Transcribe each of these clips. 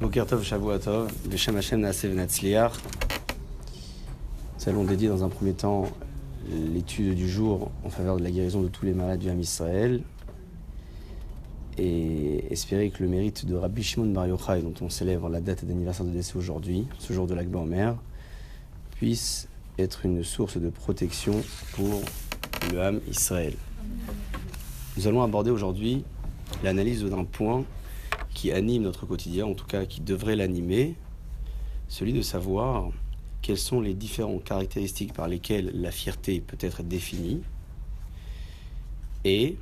Boker Tov, Shavuatov, dédier dans un premier temps l'étude du jour en faveur de la guérison de tous les malades du Ham Israël et espérer que le mérite de Rabbi Shimon Bar Yochai, dont on célèbre la date d'anniversaire de décès aujourd'hui, ce jour de l'Akba Omer, puisse être une source de protection pour le Ham Israël. Nous allons aborder aujourd'hui l'analyse d'un point qui anime notre quotidien, en tout cas qui devrait l'animer, celui de savoir quelles sont les différentes caractéristiques par lesquelles la fierté peut être définie, et,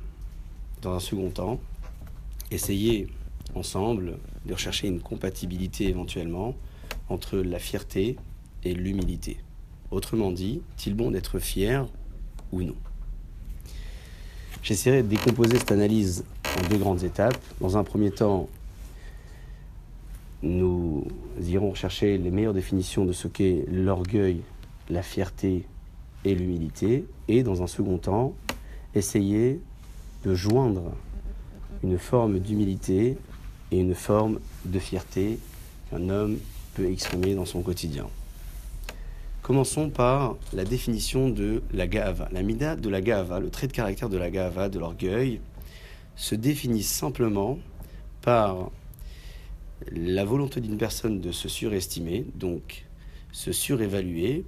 dans un second temps, essayer ensemble de rechercher une compatibilité éventuellement entre la fierté et l'humilité. Autrement dit, est-il bon d'être fier ou non? J'essaierai de décomposer cette analyse en deux grandes étapes. Dans un premier temps, nous irons chercher les meilleures définitions de ce qu'est l'orgueil, la fierté et l'humilité. Et dans un second temps, essayer de joindre une forme d'humilité et une forme de fierté qu'un homme peut exprimer dans son quotidien. Commençons par la définition de la gava. La mida de la gava, le trait de caractère de la gava, de l'orgueil, se définit simplement par la volonté d'une personne de se surestimer, donc se surévaluer,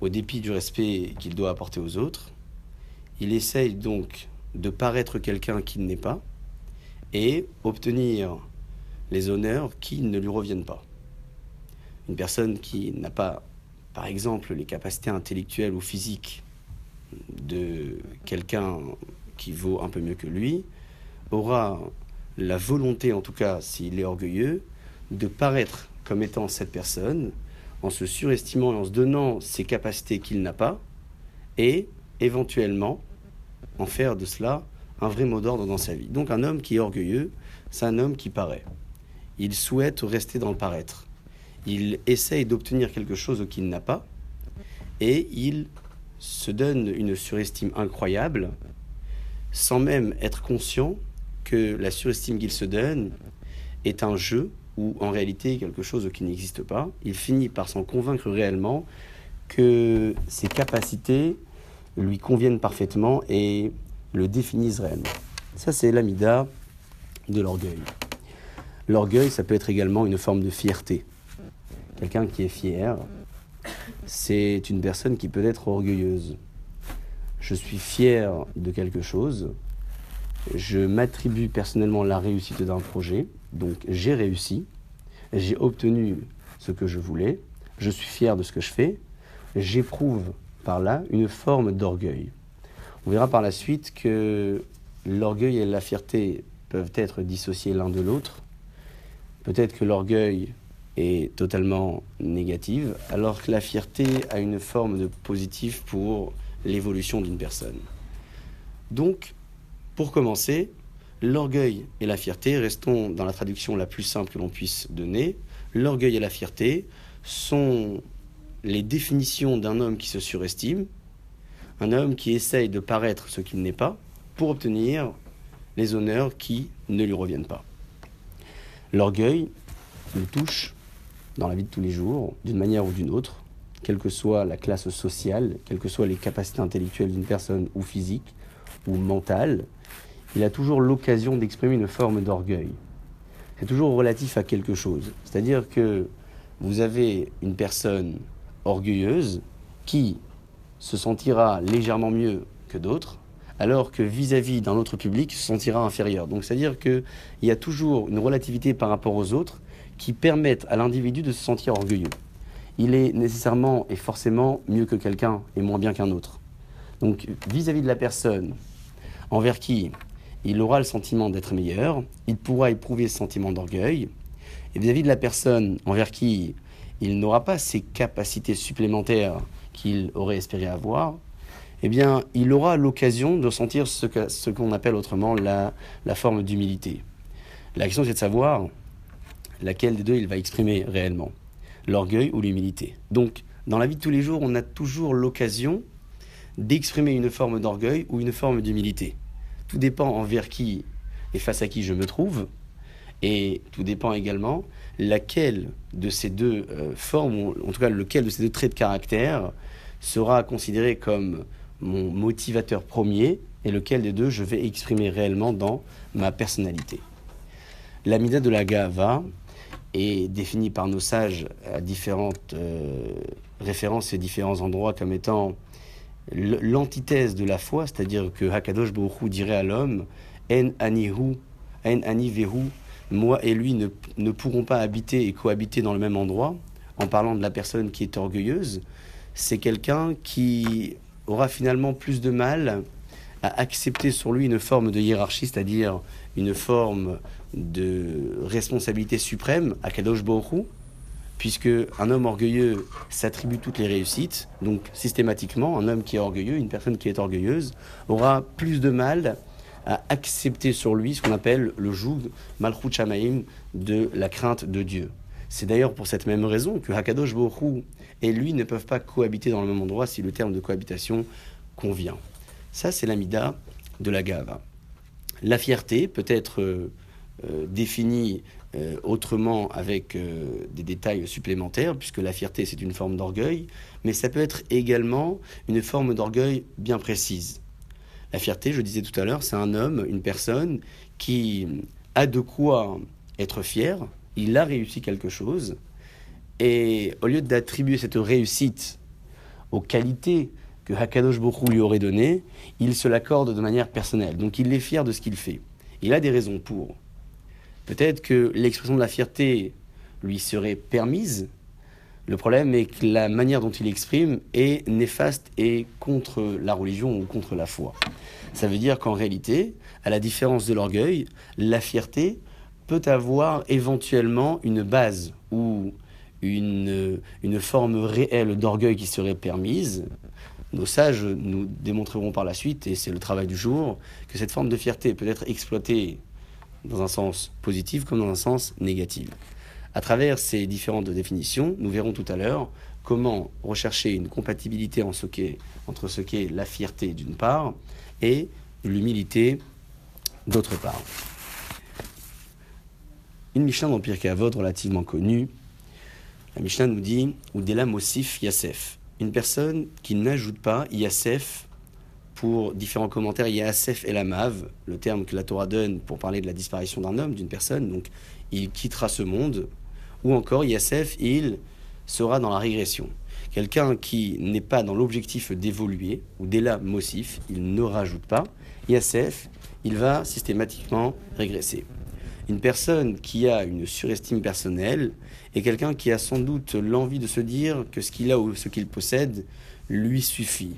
au dépit du respect qu'il doit apporter aux autres. Il essaye donc de paraître quelqu'un qu'il n'est pas et obtenir les honneurs qui ne lui reviennent pas. Une personne qui n'a pas par exemple, les capacités intellectuelles ou physiques de quelqu'un qui vaut un peu mieux que lui, aura la volonté, en tout cas s'il est orgueilleux, de paraître comme étant cette personne, en se surestimant et en se donnant ses capacités qu'il n'a pas, et éventuellement en faire de cela un vrai mot d'ordre dans sa vie. Donc un homme qui est orgueilleux, c'est un homme qui paraît. Il souhaite rester dans le paraître il essaye d'obtenir quelque chose qu'il n'a pas, et il se donne une surestime incroyable, sans même être conscient que la surestime qu'il se donne est un jeu ou en réalité quelque chose qui n'existe pas. Il finit par s'en convaincre réellement que ses capacités lui conviennent parfaitement et le définissent réellement. Ça, c'est l'amida de l'orgueil. L'orgueil, ça peut être également une forme de fierté. Quelqu'un qui est fier, c'est une personne qui peut être orgueilleuse. Je suis fier de quelque chose, je m'attribue personnellement la réussite d'un projet, donc j'ai réussi, j'ai obtenu ce que je voulais, je suis fier de ce que je fais, j'éprouve par là une forme d'orgueil. On verra par la suite que l'orgueil et la fierté peuvent être dissociés l'un de l'autre. Peut-être que l'orgueil est totalement négative, alors que la fierté a une forme de positif pour l'évolution d'une personne. Donc, pour commencer, l'orgueil et la fierté, restons dans la traduction la plus simple que l'on puisse donner, l'orgueil et la fierté sont les définitions d'un homme qui se surestime, un homme qui essaye de paraître ce qu'il n'est pas, pour obtenir les honneurs qui ne lui reviennent pas. L'orgueil nous touche dans la vie de tous les jours, d'une manière ou d'une autre, quelle que soit la classe sociale, quelles que soient les capacités intellectuelles d'une personne ou physique ou mentale, il a toujours l'occasion d'exprimer une forme d'orgueil. C'est toujours relatif à quelque chose. C'est-à-dire que vous avez une personne orgueilleuse qui se sentira légèrement mieux que d'autres, alors que vis-à-vis d'un autre public se sentira inférieur. Donc c'est-à-dire qu'il y a toujours une relativité par rapport aux autres qui permettent à l'individu de se sentir orgueilleux. Il est nécessairement et forcément mieux que quelqu'un et moins bien qu'un autre. Donc vis-à-vis de la personne envers qui il aura le sentiment d'être meilleur, il pourra éprouver ce sentiment d'orgueil, et vis-à-vis de la personne envers qui il n'aura pas ces capacités supplémentaires qu'il aurait espéré avoir, eh bien, il aura l'occasion de sentir ce qu'on appelle autrement la, la forme d'humilité. La question, c'est de savoir laquelle des deux il va exprimer réellement L'orgueil ou l'humilité. Donc, dans la vie de tous les jours, on a toujours l'occasion d'exprimer une forme d'orgueil ou une forme d'humilité. Tout dépend envers qui et face à qui je me trouve Et tout dépend également laquelle de ces deux euh, formes, en tout cas lequel de ces deux traits de caractère, sera considéré comme mon motivateur premier et lequel des deux je vais exprimer réellement dans ma personnalité. L'amida de la Gava est définie par nos sages à différentes euh, références et différents endroits comme étant l'antithèse de la foi, c'est-à-dire que Hakadosh Baruch dirait à l'homme En anihu, en anivehu, moi et lui ne, ne pourrons pas habiter et cohabiter dans le même endroit, en parlant de la personne qui est orgueilleuse, c'est quelqu'un qui aura finalement plus de mal à accepter sur lui une forme de hiérarchie, c'est-à-dire une forme de responsabilité suprême à Kadosh Baruch puisque un homme orgueilleux s'attribue toutes les réussites, donc systématiquement, un homme qui est orgueilleux, une personne qui est orgueilleuse, aura plus de mal à accepter sur lui ce qu'on appelle le joug malchut de la crainte de Dieu. C'est d'ailleurs pour cette même raison que Hakadosh Baruch et lui ne peuvent pas cohabiter dans le même endroit si le terme de cohabitation convient. Ça, c'est l'amida de la gava. La fierté peut être euh, euh, définie euh, autrement avec des détails supplémentaires, puisque la fierté, c'est une forme d'orgueil, mais ça peut être également une forme d'orgueil bien précise. La fierté, je disais tout à l'heure, c'est un homme, une personne qui a de quoi être fier, il a réussi quelque chose, et au lieu d'attribuer cette réussite aux qualités que Hakadosh Bokhu lui aurait données, il se l'accorde de manière personnelle. Donc il est fier de ce qu'il fait. Il a des raisons pour. Peut-être que l'expression de la fierté lui serait permise. Le problème est que la manière dont il exprime est néfaste et contre la religion ou contre la foi. Ça veut dire qu'en réalité, à la différence de l'orgueil, la fierté peut avoir éventuellement une base ou une, une forme réelle d'orgueil qui serait permise. Nos sages nous démontreront par la suite, et c'est le travail du jour, que cette forme de fierté peut être exploitée dans un sens positif comme dans un sens négatif. À travers ces différentes définitions, nous verrons tout à l'heure comment rechercher une compatibilité en ce entre ce qu'est la fierté d'une part et l'humilité d'autre part. Une Mishnah dans Pirkei Avot relativement connue, la Mishnah nous dit Udela Mosif Yasef. Une personne qui n'ajoute pas Yasef pour différents commentaires, Yasef et la Mav, le terme que la Torah donne pour parler de la disparition d'un homme, d'une personne, donc il quittera ce monde, ou encore Yasef, il sera dans la régression. Quelqu'un qui n'est pas dans l'objectif d'évoluer, ou Dela Mosif, il ne rajoute pas, Yasef, il va systématiquement régresser. Une personne qui a une surestime personnelle est quelqu'un qui a sans doute l'envie de se dire que ce qu'il a ou ce qu'il possède lui suffit.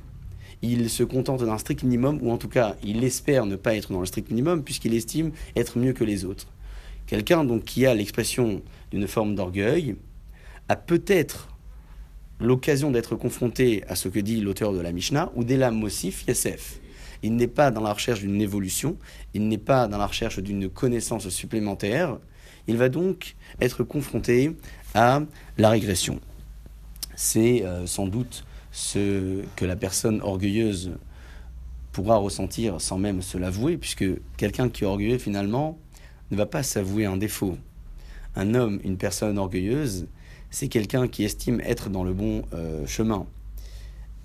Il se contente d'un strict minimum, ou en tout cas, il espère ne pas être dans le strict minimum, puisqu'il estime être mieux que les autres. Quelqu'un donc qui a l'expression d'une forme d'orgueil a peut-être l'occasion d'être confronté à ce que dit l'auteur de la Mishnah, ou Dela Mosif Yasef il n'est pas dans la recherche d'une évolution, il n'est pas dans la recherche d'une connaissance supplémentaire, il va donc être confronté à la régression. C'est euh, sans doute ce que la personne orgueilleuse pourra ressentir sans même se l'avouer, puisque quelqu'un qui est orgueilleux finalement ne va pas s'avouer un défaut. Un homme, une personne orgueilleuse, c'est quelqu'un qui estime être dans le bon euh, chemin.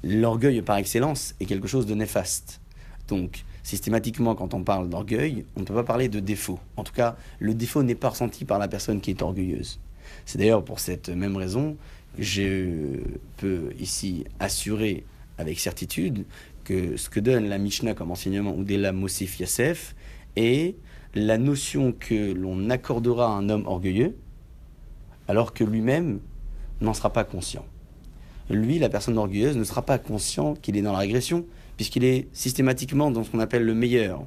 L'orgueil par excellence est quelque chose de néfaste. Donc, systématiquement, quand on parle d'orgueil, on ne peut pas parler de défaut. En tout cas, le défaut n'est pas ressenti par la personne qui est orgueilleuse. C'est d'ailleurs pour cette même raison je peux ici assurer avec certitude que ce que donne la Mishnah comme enseignement ou la Mosif Yasef est la notion que l'on accordera à un homme orgueilleux alors que lui-même n'en sera pas conscient. Lui, la personne orgueilleuse, ne sera pas conscient qu'il est dans la régression, puisqu'il est systématiquement dans ce qu'on appelle le meilleur.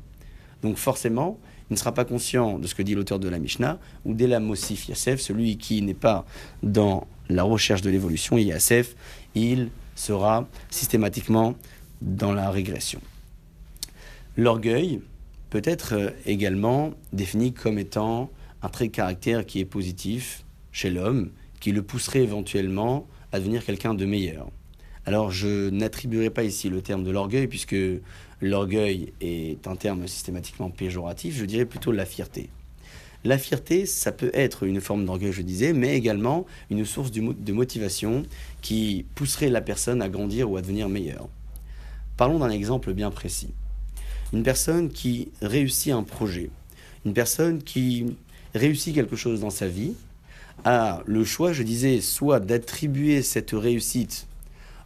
Donc forcément, il ne sera pas conscient de ce que dit l'auteur de la Mishnah, ou la Mosif Yasef, celui qui n'est pas dans la recherche de l'évolution, Yasef, il sera systématiquement dans la régression. L'orgueil peut être euh, également défini comme étant un trait de caractère qui est positif chez l'homme, qui le pousserait éventuellement à devenir quelqu'un de meilleur. Alors je n'attribuerai pas ici le terme de l'orgueil, puisque l'orgueil est un terme systématiquement péjoratif, je dirais plutôt la fierté. La fierté, ça peut être une forme d'orgueil, je disais, mais également une source de motivation qui pousserait la personne à grandir ou à devenir meilleure. Parlons d'un exemple bien précis. Une personne qui réussit un projet, une personne qui réussit quelque chose dans sa vie, a le choix, je disais, soit d'attribuer cette réussite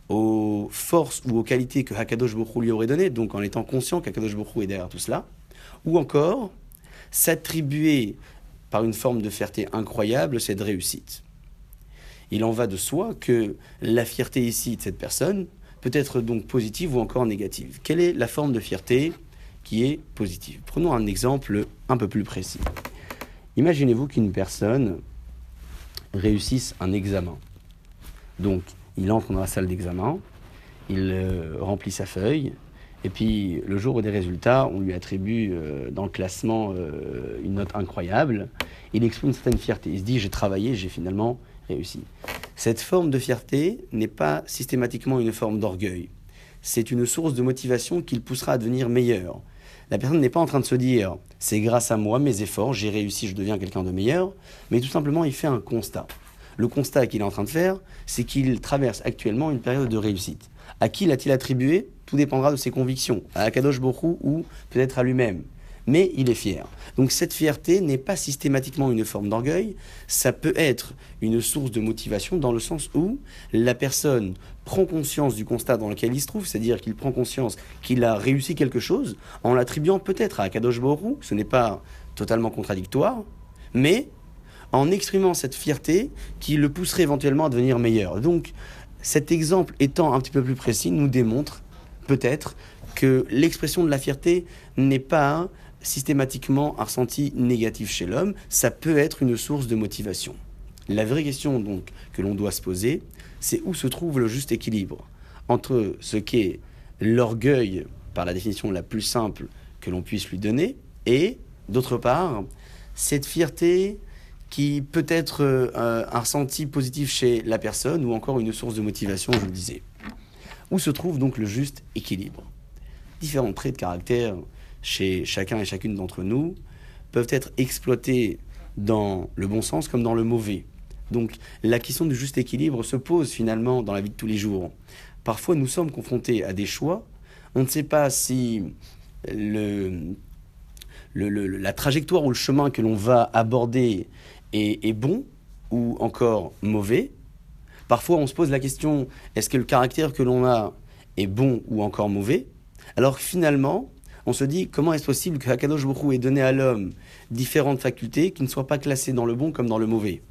aux forces ou aux qualités que Hakadosh Baruch lui aurait données, donc en étant conscient qu'Hakadosh Baruch est derrière tout cela, ou encore s'attribuer par une forme de fierté incroyable cette réussite. Il en va de soi que la fierté ici de cette personne peut être donc positive ou encore négative. Quelle est la forme de fierté qui est positive? Prenons un exemple un peu plus précis. Imaginez-vous qu'une personne réussisse un examen. Donc, il entre dans la salle d'examen, il euh, remplit sa feuille, et puis le jour des résultats, on lui attribue euh, dans le classement euh, une note incroyable. Il exprime une certaine fierté. Il se dit j'ai travaillé, j'ai finalement réussi. Cette forme de fierté n'est pas systématiquement une forme d'orgueil. C'est une source de motivation qui le poussera à devenir meilleur. La personne n'est pas en train de se dire c'est grâce à moi, mes efforts, j'ai réussi, je deviens quelqu'un de meilleur, mais tout simplement il fait un constat. Le constat qu'il est en train de faire, c'est qu'il traverse actuellement une période de réussite. À qui l'a-t-il attribué? Tout dépendra de ses convictions, à Akadosh Borou ou peut-être à lui-même. Mais il est fier. Donc cette fierté n'est pas systématiquement une forme d'orgueil, ça peut être une source de motivation dans le sens où la personne prend conscience du constat dans lequel il se trouve, c'est-à-dire qu'il prend conscience qu'il a réussi quelque chose en l'attribuant peut-être à Akadosh Borou, ce n'est pas totalement contradictoire, mais en exprimant cette fierté qui le pousserait éventuellement à devenir meilleur. Donc, cet exemple étant un petit peu plus précis, nous démontre peut-être que l'expression de la fierté n'est pas systématiquement un ressenti négatif chez l'homme, ça peut être une source de motivation. La vraie question donc que l'on doit se poser, c'est où se trouve le juste équilibre entre ce qu'est l'orgueil, par la définition la plus simple que l'on puisse lui donner, et d'autre part, cette fierté qui peut être euh, un ressenti positif chez la personne ou encore une source de motivation, je le disais. Où se trouve donc le juste équilibre Différents traits de caractère chez chacun et chacune d'entre nous peuvent être exploités dans le bon sens comme dans le mauvais. Donc la question du juste équilibre se pose finalement dans la vie de tous les jours. Parfois nous sommes confrontés à des choix, on ne sait pas si la trajectoire ou le chemin que l'on va aborder est, bon ou encore mauvais. Parfois, on se pose la question est-ce que le caractère que l'on a est bon ou encore mauvais? Alors finalement, on se dit comment est-ce possible que Hakadosh Baruch ait donné à l'homme différentes facultés qui ne soient pas classées dans le bon comme dans le mauvais?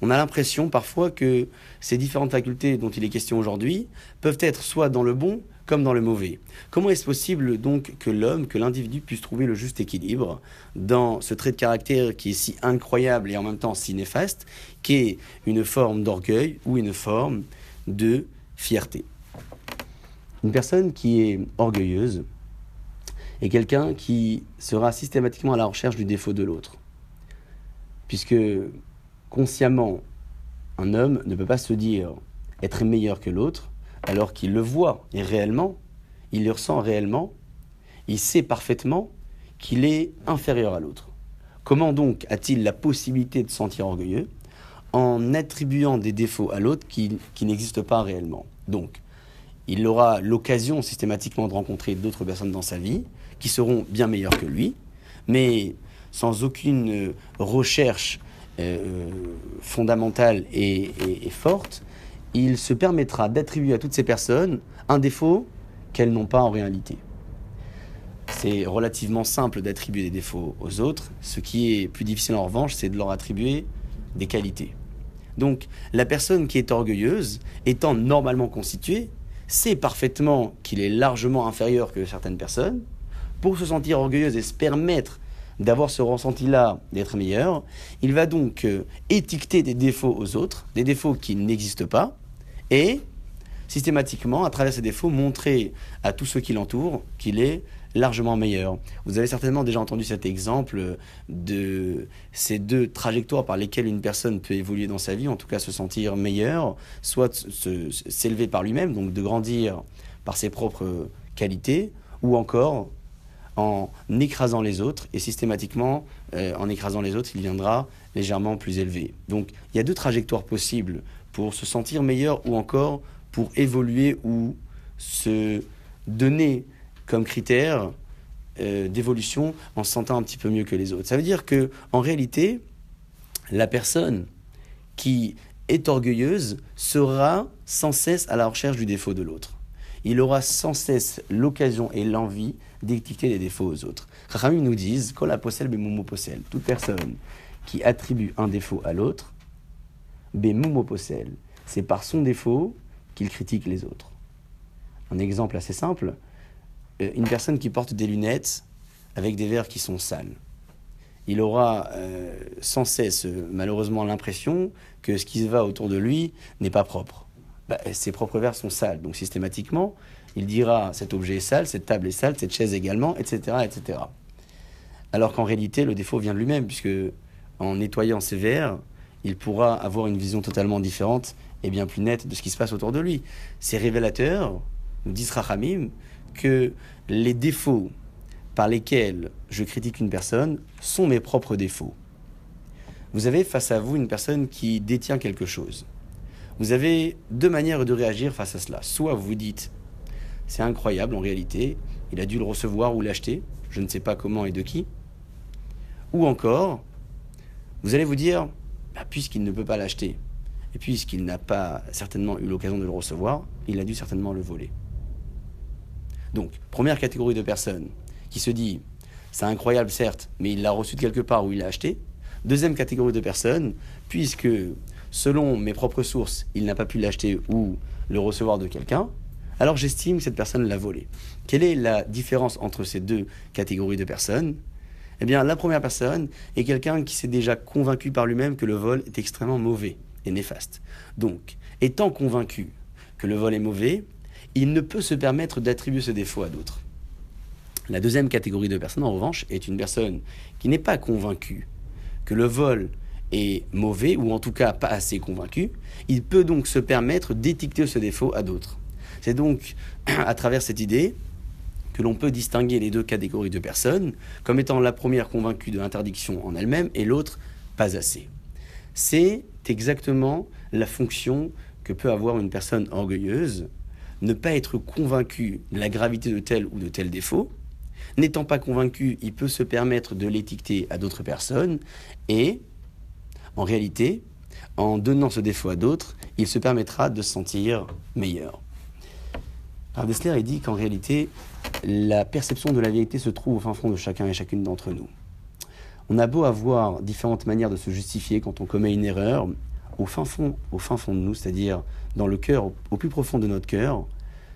On a l'impression parfois que ces différentes facultés dont il est question aujourd'hui peuvent être soit dans le bon comme dans le mauvais. Comment est-ce possible donc que l'homme, que l'individu puisse trouver le juste équilibre dans ce trait de caractère qui est si incroyable et en même temps si néfaste, qui est une forme d'orgueil ou une forme de fierté? Une personne qui est orgueilleuse est quelqu'un qui sera systématiquement à la recherche du défaut de l'autre. Puisque consciemment, un homme ne peut pas se dire être meilleur que l'autre alors qu'il le voit et réellement, il le ressent réellement, il sait parfaitement qu'il est inférieur à l'autre. Comment donc a-t-il la possibilité de se sentir orgueilleux en attribuant des défauts à l'autre qui, n'existent pas réellement? Donc, il aura l'occasion systématiquement de rencontrer d'autres personnes dans sa vie qui seront bien meilleures que lui, mais sans aucune recherche euh, fondamentale et, forte, il se permettra d'attribuer à toutes ces personnes un défaut qu'elles n'ont pas en réalité. C'est relativement simple d'attribuer des défauts aux autres. Ce qui est plus difficile en revanche, c'est de leur attribuer des qualités. Donc la personne qui est orgueilleuse, étant normalement constituée, sait parfaitement qu'il est largement inférieur que certaines personnes. Pour se sentir orgueilleuse et se permettre d'avoir ce ressenti-là, d'être meilleur, il va donc euh, étiqueter des défauts aux autres, des défauts qui n'existent pas, et systématiquement, à travers ces défauts, montrer à tous ceux qui l'entourent qu'il est largement meilleur. Vous avez certainement déjà entendu cet exemple de ces deux trajectoires par lesquelles une personne peut évoluer dans sa vie, en tout cas se sentir meilleur, soit s'élever par lui-même, donc de grandir par ses propres qualités, ou encore en écrasant les autres, et systématiquement, euh, en écrasant les autres, il viendra légèrement plus élevé. Donc il y a deux trajectoires possibles pour se sentir meilleur ou encore pour évoluer ou se donner comme critère euh, d'évolution en se sentant un petit peu mieux que les autres. Ça veut dire que en réalité, la personne qui est orgueilleuse sera sans cesse à la recherche du défaut de l'autre. Il aura sans cesse l'occasion et l'envie d'étiqueter les défauts aux autres. Rami nous disent bemumo possède. Toute personne qui attribue un défaut à l'autre, C'est par son défaut qu'il critique les autres. Un exemple assez simple euh, une personne qui porte des lunettes avec des verres qui sont sales. Il aura euh, sans cesse, malheureusement, l'impression que ce qui se va autour de lui n'est pas propre. Bah, ses propres verres sont sales. Donc systématiquement, il dira cet objet est sale, cette table est sale, cette chaise également, etc. etc. Alors qu'en réalité, le défaut vient de lui-même, puisque en nettoyant ses verres, il pourra avoir une vision totalement différente et bien plus nette de ce qui se passe autour de lui. C'est révélateur, nous dit Rachamim, que les défauts par lesquels je critique une personne sont mes propres défauts. Vous avez face à vous une personne qui détient quelque chose. Vous avez deux manières de réagir face à cela. Soit vous vous dites, c'est incroyable en réalité, il a dû le recevoir ou l'acheter, je ne sais pas comment et de qui. Ou encore, vous allez vous dire, bah, puisqu'il ne peut pas l'acheter, et puisqu'il n'a pas certainement eu l'occasion de le recevoir, il a dû certainement le voler. Donc, première catégorie de personnes qui se dit, c'est incroyable certes, mais il l'a reçu de quelque part où il l'a acheté. Deuxième catégorie de personnes, puisque selon mes propres sources, il n'a pas pu l'acheter ou le recevoir de quelqu'un, alors j'estime que cette personne l'a volé. Quelle est la différence entre ces deux catégories de personnes? Eh bien, la première personne est quelqu'un qui s'est déjà convaincu par lui-même que le vol est extrêmement mauvais et néfaste. Donc, étant convaincu que le vol est mauvais, il ne peut se permettre d'attribuer ce défaut à d'autres. La deuxième catégorie de personnes, en revanche, est une personne qui n'est pas convaincue que le vol est mauvais, ou en tout cas pas assez convaincu. Il peut donc se permettre d'étiqueter ce défaut à d'autres. C'est donc à travers cette idée que l'on peut distinguer les deux catégories de personnes comme étant la première convaincue de l'interdiction en elle-même et l'autre pas assez. C'est exactement la fonction que peut avoir une personne orgueilleuse ne pas être convaincu de la gravité de tel ou de tel défaut. N'étant pas convaincu, il peut se permettre de l'étiqueter à d'autres personnes et, en réalité, en donnant ce défaut à d'autres, il se permettra de se sentir meilleur. Alors Dessler dit qu'en réalité, la perception de la vérité se trouve au fin fond de chacun et chacune d'entre nous. On a beau avoir différentes manières de se justifier quand on commet une erreur, au fin fond, au fin fond de nous, c'est-à-dire dans le cœur, au plus profond de notre cœur,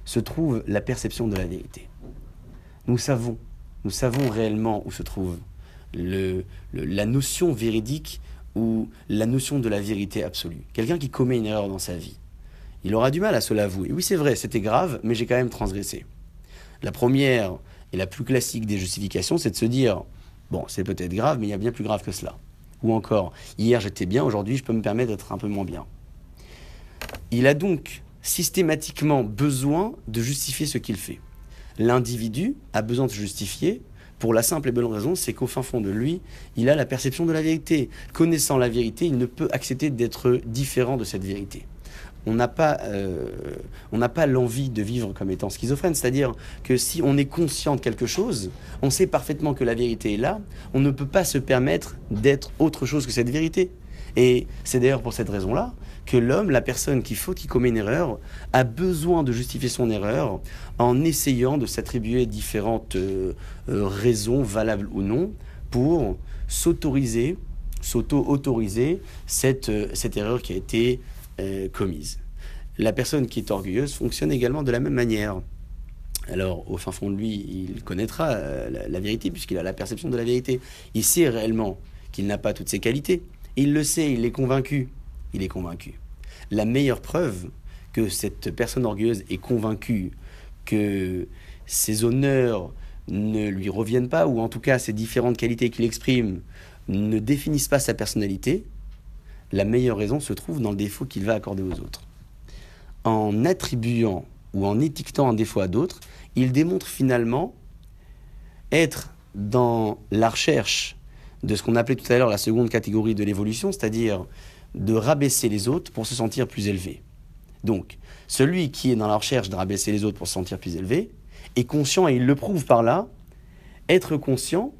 se trouve la perception de la vérité. Nous savons, nous savons réellement où se trouve la notion véridique ou la notion de la vérité absolue. Quelqu'un qui commet une erreur dans sa vie, il aura du mal à se l'avouer. Oui, c'est vrai, c'était grave, mais j'ai quand même transgressé. La première et la plus classique des justifications, c'est de se dire, bon, c'est peut-être grave, mais il y a bien plus grave que cela. Ou encore, hier j'étais bien, aujourd'hui je peux me permettre d'être un peu moins bien. Il a donc systématiquement besoin de justifier ce qu'il fait. L'individu a besoin de se justifier pour la simple et bonne raison, c'est qu'au fin fond de lui, il a la perception de la vérité. Connaissant la vérité, il ne peut accepter d'être différent de cette vérité. On n'a pas, euh, pas l'envie de vivre comme étant schizophrène, c'est-à-dire que si on est conscient de quelque chose, on sait parfaitement que la vérité est là, on ne peut pas se permettre d'être autre chose que cette vérité. Et c'est d'ailleurs pour cette raison-là que l'homme, la personne qui faut, qui commet une erreur, a besoin de justifier son erreur en essayant de s'attribuer différentes euh, euh, raisons, valables ou non, pour s'autoriser, s'auto-autoriser cette, cette erreur qui a été commise. La personne qui est orgueilleuse fonctionne également de la même manière. Alors, au fin fond de lui, il connaîtra la, la vérité, puisqu'il a la perception de la vérité. Il sait réellement qu'il n'a pas toutes ses qualités. Il le sait, il est convaincu il est convaincu. La meilleure preuve que cette personne orgueilleuse est convaincue que ses honneurs ne lui reviennent pas, ou en tout cas ses différentes qualités qu'il exprime ne définissent pas sa personnalité, la meilleure raison se trouve dans le défaut qu'il va accorder aux autres. En attribuant ou en étiquetant un défaut à d'autres, il démontre finalement être dans la recherche de ce qu'on appelait tout à l'heure la seconde catégorie de l'évolution, c'est-à-dire de rabaisser les autres pour se sentir plus élevé. Donc, celui qui est dans la recherche de rabaisser les autres pour se sentir plus élevé est conscient, et il le prouve par là, être conscient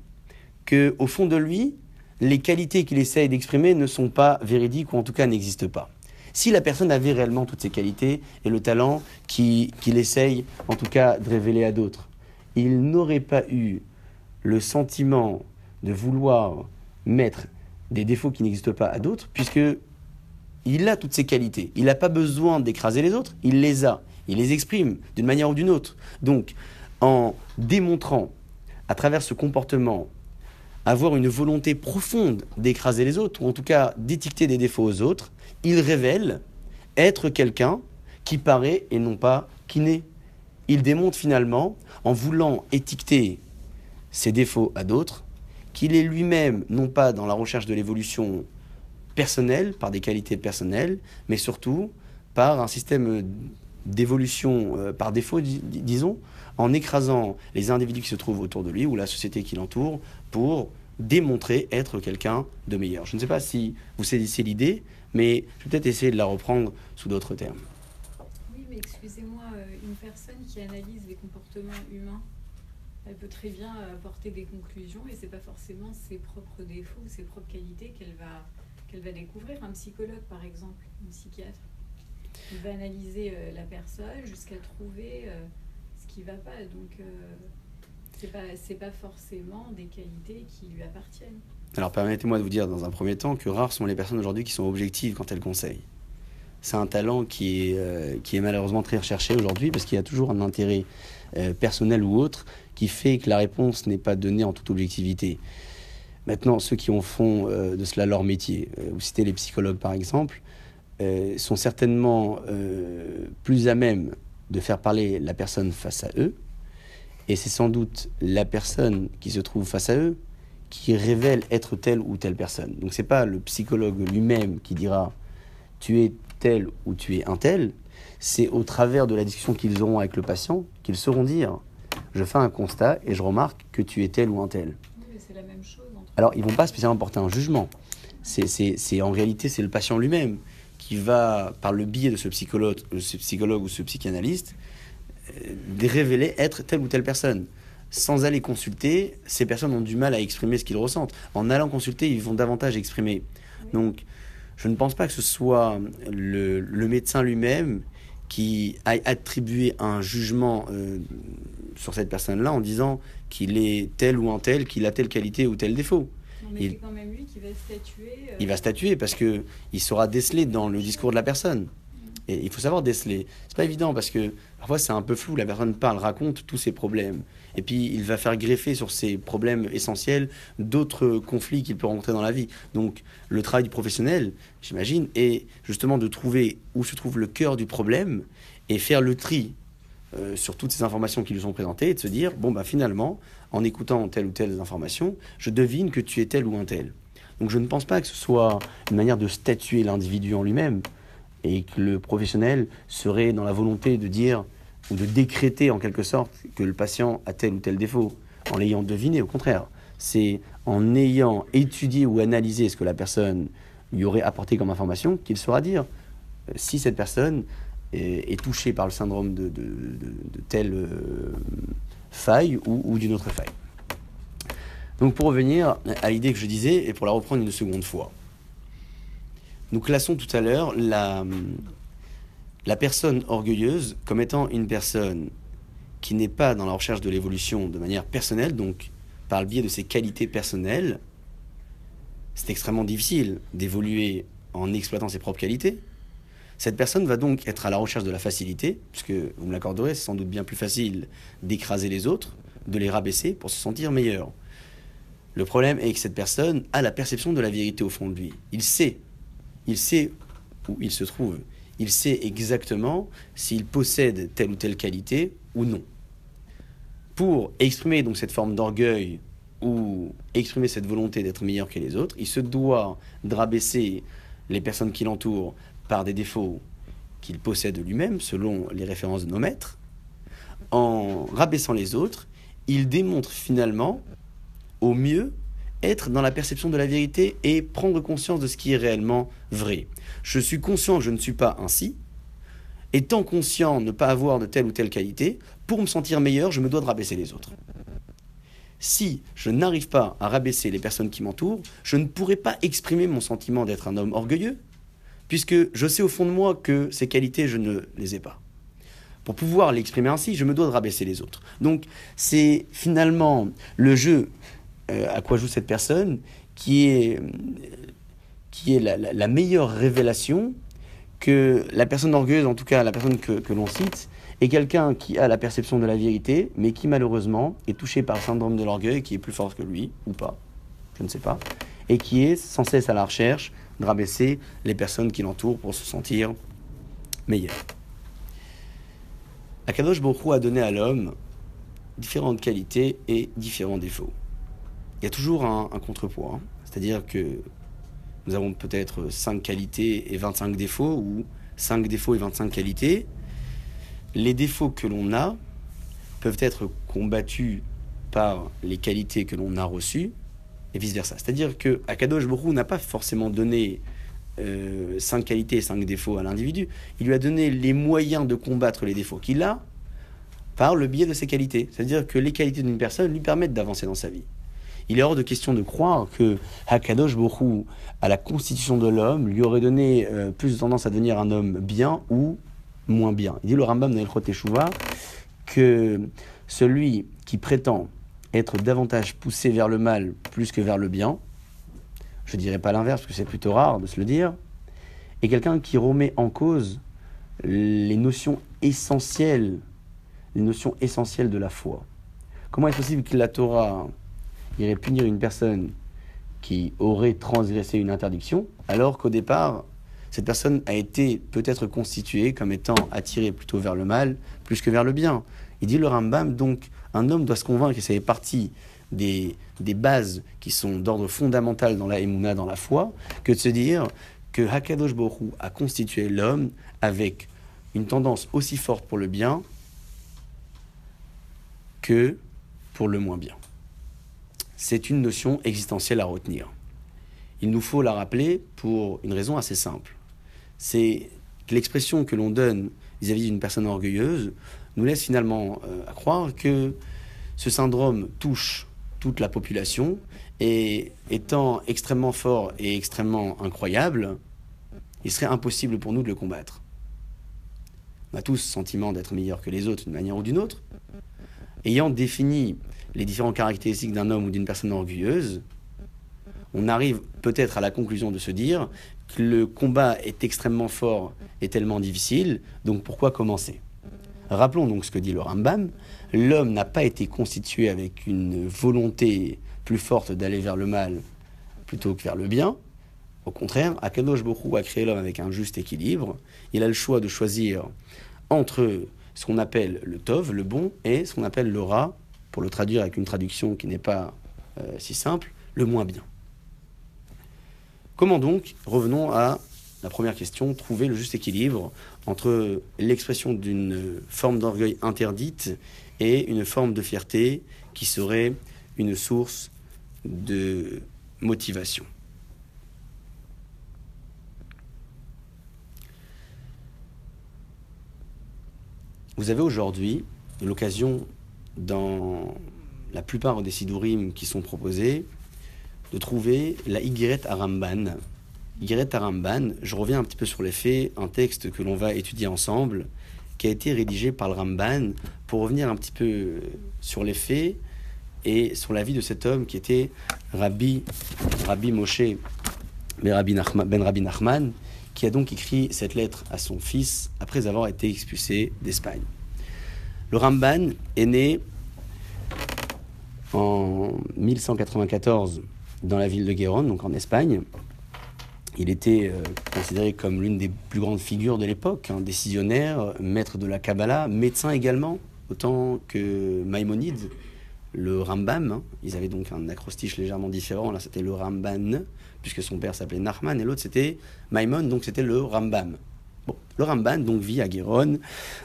que au fond de lui, les qualités qu'il essaye d'exprimer ne sont pas véridiques ou en tout cas n'existent pas. Si la personne avait réellement toutes ces qualités et le talent qu'il essaye en tout cas de révéler à d'autres, il n'aurait pas eu le sentiment de vouloir mettre des défauts qui n'existent pas à d'autres, puisque il a toutes ces qualités. Il n'a pas besoin d'écraser les autres, il les a. Il les exprime d'une manière ou d'une autre. Donc, en démontrant à travers ce comportement avoir une volonté profonde d'écraser les autres, ou en tout cas d'étiqueter des défauts aux autres, il révèle être quelqu'un qui paraît et non pas qui n'est. Il démontre finalement, en voulant étiqueter ses défauts à d'autres, qu'il est lui-même non pas dans la recherche de l'évolution personnelle, par des qualités personnelles, mais surtout par un système d'évolution euh, par défaut, disons, en écrasant les individus qui se trouvent autour de lui ou la société qui l'entoure pour démontrer être quelqu'un de meilleur. Je ne sais pas si vous saisissez l'idée, mais je vais peut-être essayer de la reprendre sous d'autres termes. Oui, mais excusez-moi, euh, une personne qui analyse les comportements humains, elle peut très bien apporter des conclusions et c'est pas forcément ses propres défauts, ses propres qualités qu'elle va, qu'elle va découvrir. Un psychologue, par exemple, un psychiatre, il va analyser euh, la personne jusqu'à trouver euh, qui va pas. Donc, c'est pas, c'est pas forcément des qualités qui lui appartiennent. Alors permettez-moi de vous dire dans un premier temps que rares sont les personnes aujourd'hui qui sont objectives quand elles conseillent. C'est un talent qui est, euh, qui est malheureusement très recherché aujourd'hui parce qu'il y a toujours un intérêt euh, personnel ou autre qui fait que la réponse n'est pas donnée en toute objectivité. Maintenant, ceux qui en font euh, de cela leur métier, vous citez les psychologues par exemple, sont certainement plus à même de faire parler la personne face à eux et c'est sans doute la personne qui se trouve face à eux qui révèle être telle ou telle personne. Donc c'est pas le psychologue lui-même qui dira tu es tel ou tu es un tel, c'est au travers de la discussion qu'ils auront avec le patient qu'ils sauront dire je fais un constat et je remarque que tu es tel ou un tel. c'est la même chose. Alors ils vont pas spécialement porter un jugement. C'est en réalité c'est le patient lui-même qui va par le biais de ce psychologue, ce psychologue ou ce psychanalyste de révéler être telle ou telle personne. Sans aller consulter, ces personnes ont du mal à exprimer ce qu'ils ressentent. En allant consulter, ils vont davantage exprimer. Donc, je ne pense pas que ce soit le, médecin lui-même qui aille attribuer un jugement euh, sur cette personne-là en disant qu'il est tel ou un tel, qu'il a telle qualité ou tel défaut. Il, c'est quand même lui qui va statuer. Euh, il va statuer parce que il sera décelé dans le discours de la personne. Et il faut savoir déceler. C'est pas évident parce que parfois c'est un peu flou. La personne parle, raconte tous ses problèmes. Et puis il va faire greffer sur ces problèmes essentiels d'autres conflits qu'il peut rencontrer dans la vie. Donc le travail du professionnel, j'imagine, est justement de trouver où se trouve le cœur du problème et faire le tri euh, sur toutes ces informations qui lui sont présentées et de se dire bon, bah, finalement, en écoutant telle ou telle information, je devine que tu es tel ou un tel. Donc je ne pense pas que ce soit une manière de statuer l'individu en lui-même et que le professionnel serait dans la volonté de dire ou de décréter en quelque sorte que le patient a tel ou tel défaut, en l'ayant deviné, au contraire. C'est en ayant étudié ou analysé ce que la personne lui aurait apporté comme information qu'il saura dire euh, si cette personne est, touchée par le syndrome de, telle euh, faille ou, d'une autre faille. Donc pour revenir à l'idée que je disais, et pour la reprendre une seconde fois, nous classons tout à l'heure la personne orgueilleuse comme étant une personne qui n'est pas dans la recherche de l'évolution de manière personnelle, donc par le biais de ses qualités personnelles. C'est extrêmement difficile d'évoluer en exploitant ses propres qualités. Cette personne va donc être à la recherche de la facilité, puisque vous me l'accorderez, c'est sans doute bien plus facile d'écraser les autres, de les rabaisser pour se sentir meilleur. Le problème est que cette personne a la perception de la vérité au fond de lui. Il sait il sait où il se trouve. Il sait exactement s'il possède telle ou telle qualité ou non. Pour exprimer donc cette forme d'orgueil ou exprimer cette volonté d'être meilleur que les autres, il se doit de rabaisser les personnes qui l'entourent par des défauts qu'il possède lui-même, selon les références de nos maîtres. En rabaissant les autres, il démontre finalement, au mieux, être dans la perception de la vérité et prendre conscience de ce qui est réellement vrai. Je suis conscient que je ne suis pas ainsi, étant conscient de ne pas avoir de telle ou telle qualité, pour me sentir meilleur, je me dois de rabaisser les autres. Si je n'arrive pas à rabaisser les personnes qui m'entourent, je ne pourrai pas exprimer mon sentiment d'être un homme orgueilleux, puisque je sais au fond de moi que ces qualités, je ne les ai pas. Pour pouvoir l'exprimer ainsi, je me dois de rabaisser les autres. Donc c'est finalement le jeu euh, à quoi joue cette personne qui est, qui est la, meilleure révélation que la personne orgueilleuse, en tout cas la personne que l'on cite, est quelqu'un qui a la perception de la vérité, mais qui malheureusement est touché par le syndrome de l'orgueil, qui est plus fort que lui, ou pas, je ne sais pas, et qui est sans cesse à la recherche de rabaisser les personnes qui l'entourent pour se sentir meilleur. Akadosh Borou a donné à l'homme différentes qualités et différents défauts. Il y a toujours un, contrepoids, hein. c'est-à-dire que nous avons peut-être 5 qualités et 25 défauts, ou 5 défauts et 25 qualités. Les défauts que l'on a peuvent être combattus par les qualités que l'on a reçues, et vice-versa. C'est-à-dire que Akadosh Borou n'a pas forcément donné euh, cinq qualités et cinq défauts à l'individu. Il lui a donné les moyens de combattre les défauts qu'il a par le biais de ses qualités. C'est-à-dire que les qualités d'une personne lui permettent d'avancer dans sa vie. Il est hors de question de croire que Hakadosh Borou, à la constitution de l'homme, lui aurait donné euh, plus de tendance à devenir un homme bien ou moins bien. Il dit le Rambam dans Teshuvah que celui qui prétend être davantage poussé vers le mal plus que vers le bien, je ne dirais pas l'inverse parce que c'est plutôt rare de se le dire, et quelqu'un qui remet en cause les notions essentielles, les notions essentielles de la foi. Comment est-ce possible que la Torah irait punir une personne qui aurait transgressé une interdiction, alors qu'au départ, cette personne a été peut-être constituée comme étant attirée plutôt vers le mal plus que vers le bien? Il dit le Rambam, donc un homme doit se convaincre, et ça fait partie des, bases qui sont d'ordre fondamental dans la Emouna, dans la foi, que de se dire que Hakadosh Borou a constitué l'homme avec une tendance aussi forte pour le bien que pour le moins bien. C'est une notion existentielle à retenir. Il nous faut la rappeler pour une raison assez simple. C'est l'expression que l'on donne vis-à-vis d'une personne orgueilleuse nous laisse finalement euh, à croire que ce syndrome touche toute la population et étant extrêmement fort et extrêmement incroyable, il serait impossible pour nous de le combattre. On a tous le sentiment d'être meilleur que les autres d'une manière ou d'une autre. Ayant défini les différentes caractéristiques d'un homme ou d'une personne orgueilleuse, on arrive peut-être à la conclusion de se dire que le combat est extrêmement fort et tellement difficile, donc pourquoi commencer? Rappelons donc ce que dit le Rambam. L'homme n'a pas été constitué avec une volonté plus forte d'aller vers le mal plutôt que vers le bien. Au contraire, Akadosh Bokhu a créé l'homme avec un juste équilibre. Il a le choix de choisir entre ce qu'on appelle le tov, le bon, et ce qu'on appelle le ra, pour le traduire avec une traduction qui n'est pas euh, si simple, le moins bien. Comment donc, revenons à la première question, trouver le juste équilibre entre l'expression d'une forme d'orgueil interdite et une forme de fierté qui serait une source de motivation. Vous avez aujourd'hui l'occasion, dans la plupart des sidurim qui sont proposés, de trouver la Y Aramban, Yiret Aramban, je reviens un petit peu sur les faits, un texte que l'on va étudier ensemble, qui a été rédigé par le Ramban pour revenir un petit peu sur les faits et sur la vie de cet homme qui était Rabbi, Rabbi Moshe ben Rabbi, Nachman, ben Rabbi Nachman, qui a donc écrit cette lettre à son fils après avoir été expulsé d'Espagne. Le Ramban est né en 1194 dans la ville de Guéron, donc en Espagne, il était euh, considéré comme l'une des plus grandes figures de l'époque, un décisionnaire, maître de la Kabbalah, médecin également, autant que Maïmonide, le Rambam. Hein. Ils avaient donc un acrostiche légèrement différent. Là, c'était le Ramban, puisque son père s'appelait Nachman, et l'autre, c'était Maïmon, donc c'était le Rambam. Le Ramban donc vit à Guéron,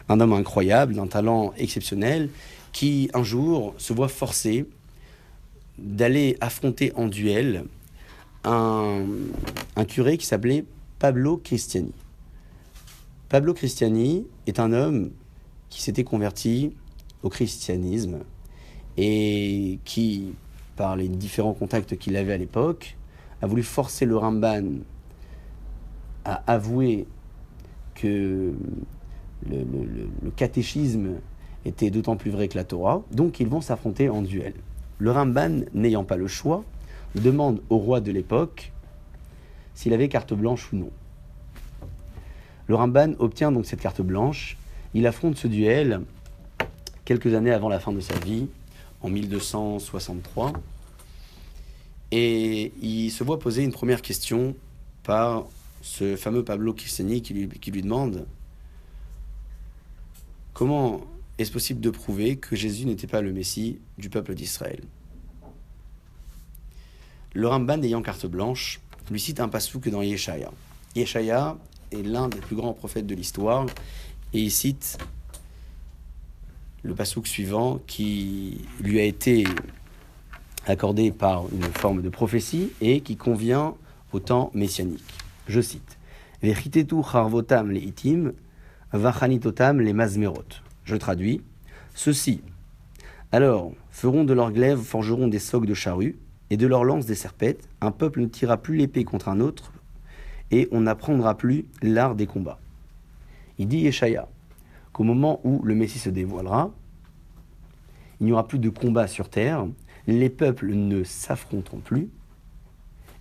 un homme incroyable, d'un talent exceptionnel, qui un jour se voit forcé d'aller affronter en duel un, curé qui s'appelait Pablo Cristiani. Pablo Cristiani est un homme qui s'était converti au christianisme et qui, par les différents contacts qu'il avait à l'époque, a voulu forcer le Ramban à avouer que le, catéchisme était d'autant plus vrai que la Torah, donc ils vont s'affronter en duel. Le Ramban, n'ayant pas le choix, demande au roi de l'époque s'il avait carte blanche ou non. Le Ramban obtient donc cette carte blanche. Il affronte ce duel quelques années avant la fin de sa vie, en 1263. Et il se voit poser une première question par ce fameux Pablo lui, qui lui demande comment est-ce possible de prouver que Jésus n'était pas le Messie du peuple d'Israël? Le Ramban ayant carte blanche lui cite un que dans Yeshaya. Yeshaya est l'un des plus grands prophètes de l'histoire et il cite le passouk suivant qui lui a été accordé par une forme de prophétie et qui convient au temps messianique. Je cite charvotam le itim, vachanitotam les mazmerot. Je traduis Ceux-ci, alors, feront de leurs glaives, forgeront des socs de charrues, et de leurs lances des serpettes. Un peuple ne tirera plus l'épée contre un autre, et on n'apprendra plus l'art des combats. Il dit Yeshaya qu'au moment où le Messie se dévoilera, il n'y aura plus de combat sur terre, les peuples ne s'affronteront plus,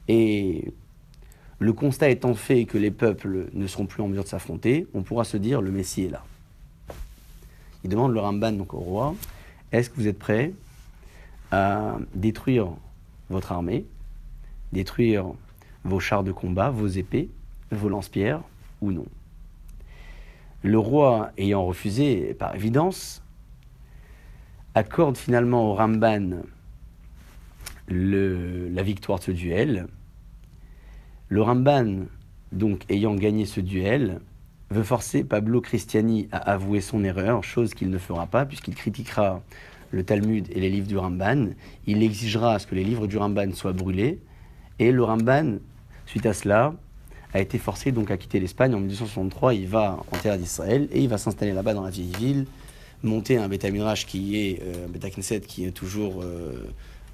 et le constat étant fait que les peuples ne seront plus en mesure de s'affronter, on pourra se dire le Messie est là. Il demande le Ramban donc au roi, est-ce que vous êtes prêt à détruire votre armée, détruire vos chars de combat, vos épées, vos lance-pierres ou non Le roi ayant refusé par évidence, accorde finalement au Ramban la victoire de ce duel. Le Ramban, donc ayant gagné ce duel, veut forcer Pablo Cristiani à avouer son erreur, chose qu'il ne fera pas puisqu'il critiquera le Talmud et les livres du Ramban. Il exigera à ce que les livres du Ramban soient brûlés et le Ramban, suite à cela, a été forcé donc à quitter l'Espagne en 1263. Il va en terre d'Israël et il va s'installer là-bas dans la vieille ville monter un Beta Midrash qui est euh, qui est toujours euh,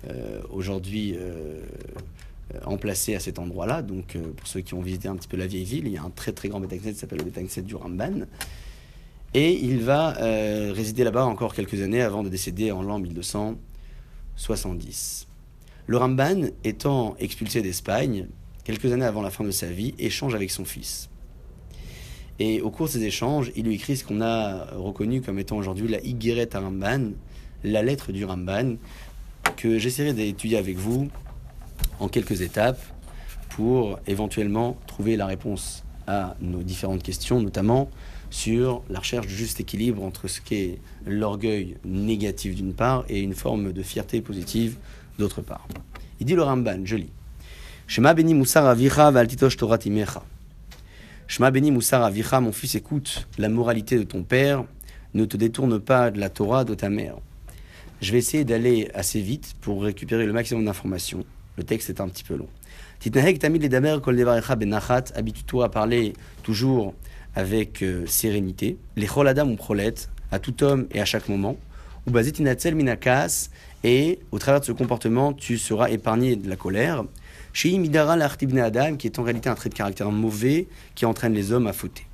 euh, aujourd'hui emplacé à cet endroit-là. Donc pour ceux qui ont visité un petit peu la vieille ville, il y a un très très grand Beta Knesset qui s'appelle le Beta Knesset du Ramban. Et il va résider là-bas encore quelques années avant de décéder en l'an 1270. Le Ramban, étant expulsé d'Espagne, quelques années avant la fin de sa vie, échange avec son fils. Et au cours de ces échanges, il lui écrit ce qu'on a reconnu comme étant aujourd'hui la Igeret à Ramban, la lettre du Ramban, que j'essaierai d'étudier avec vous en quelques étapes pour éventuellement trouver la réponse à nos différentes questions, notamment sur la recherche du juste équilibre entre ce qu'est l'orgueil négatif d'une part et une forme de fierté positive d'autre part. Il dit le Ramban, je lis. Shema beni musar avicha valtitosh Torah timecha. Shema Beni Moussar Avicha, mon fils, écoute la moralité de ton père, ne te détourne pas de la Torah de ta mère. Je vais essayer d'aller assez vite pour récupérer le maximum d'informations. Le texte est un petit peu long. Habitue-toi à parler toujours avec euh, sérénité. Les choladam ou prolètes, à tout homme et à chaque moment. Ou minakas, et au travers de ce comportement, tu seras épargné de la colère. Chez Midara Adam, qui est en réalité un trait de caractère mauvais qui entraîne les hommes à fauter.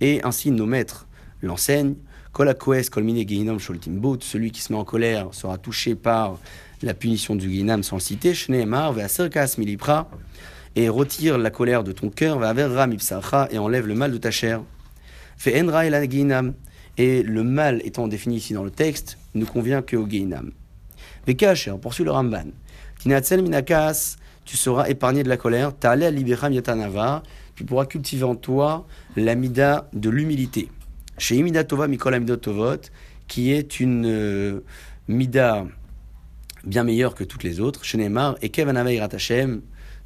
Et ainsi nos maîtres l'enseignent. Celui qui se met en colère sera touché par la punition du Guinam sans le citer. Et retire la colère de ton cœur, et enlève le mal de ta chair. Et le mal étant défini ici dans le texte, ne convient que au Guinam. Vekacher, poursuit le Ramban. Tinatzel minakas, tu seras épargné de la colère. Tu pourras cultiver en toi l'amida de l'humilité. Chez Imida Tova Mikol qui est une euh, mida bien meilleure que toutes les autres. Chez Neymar, et Kevanava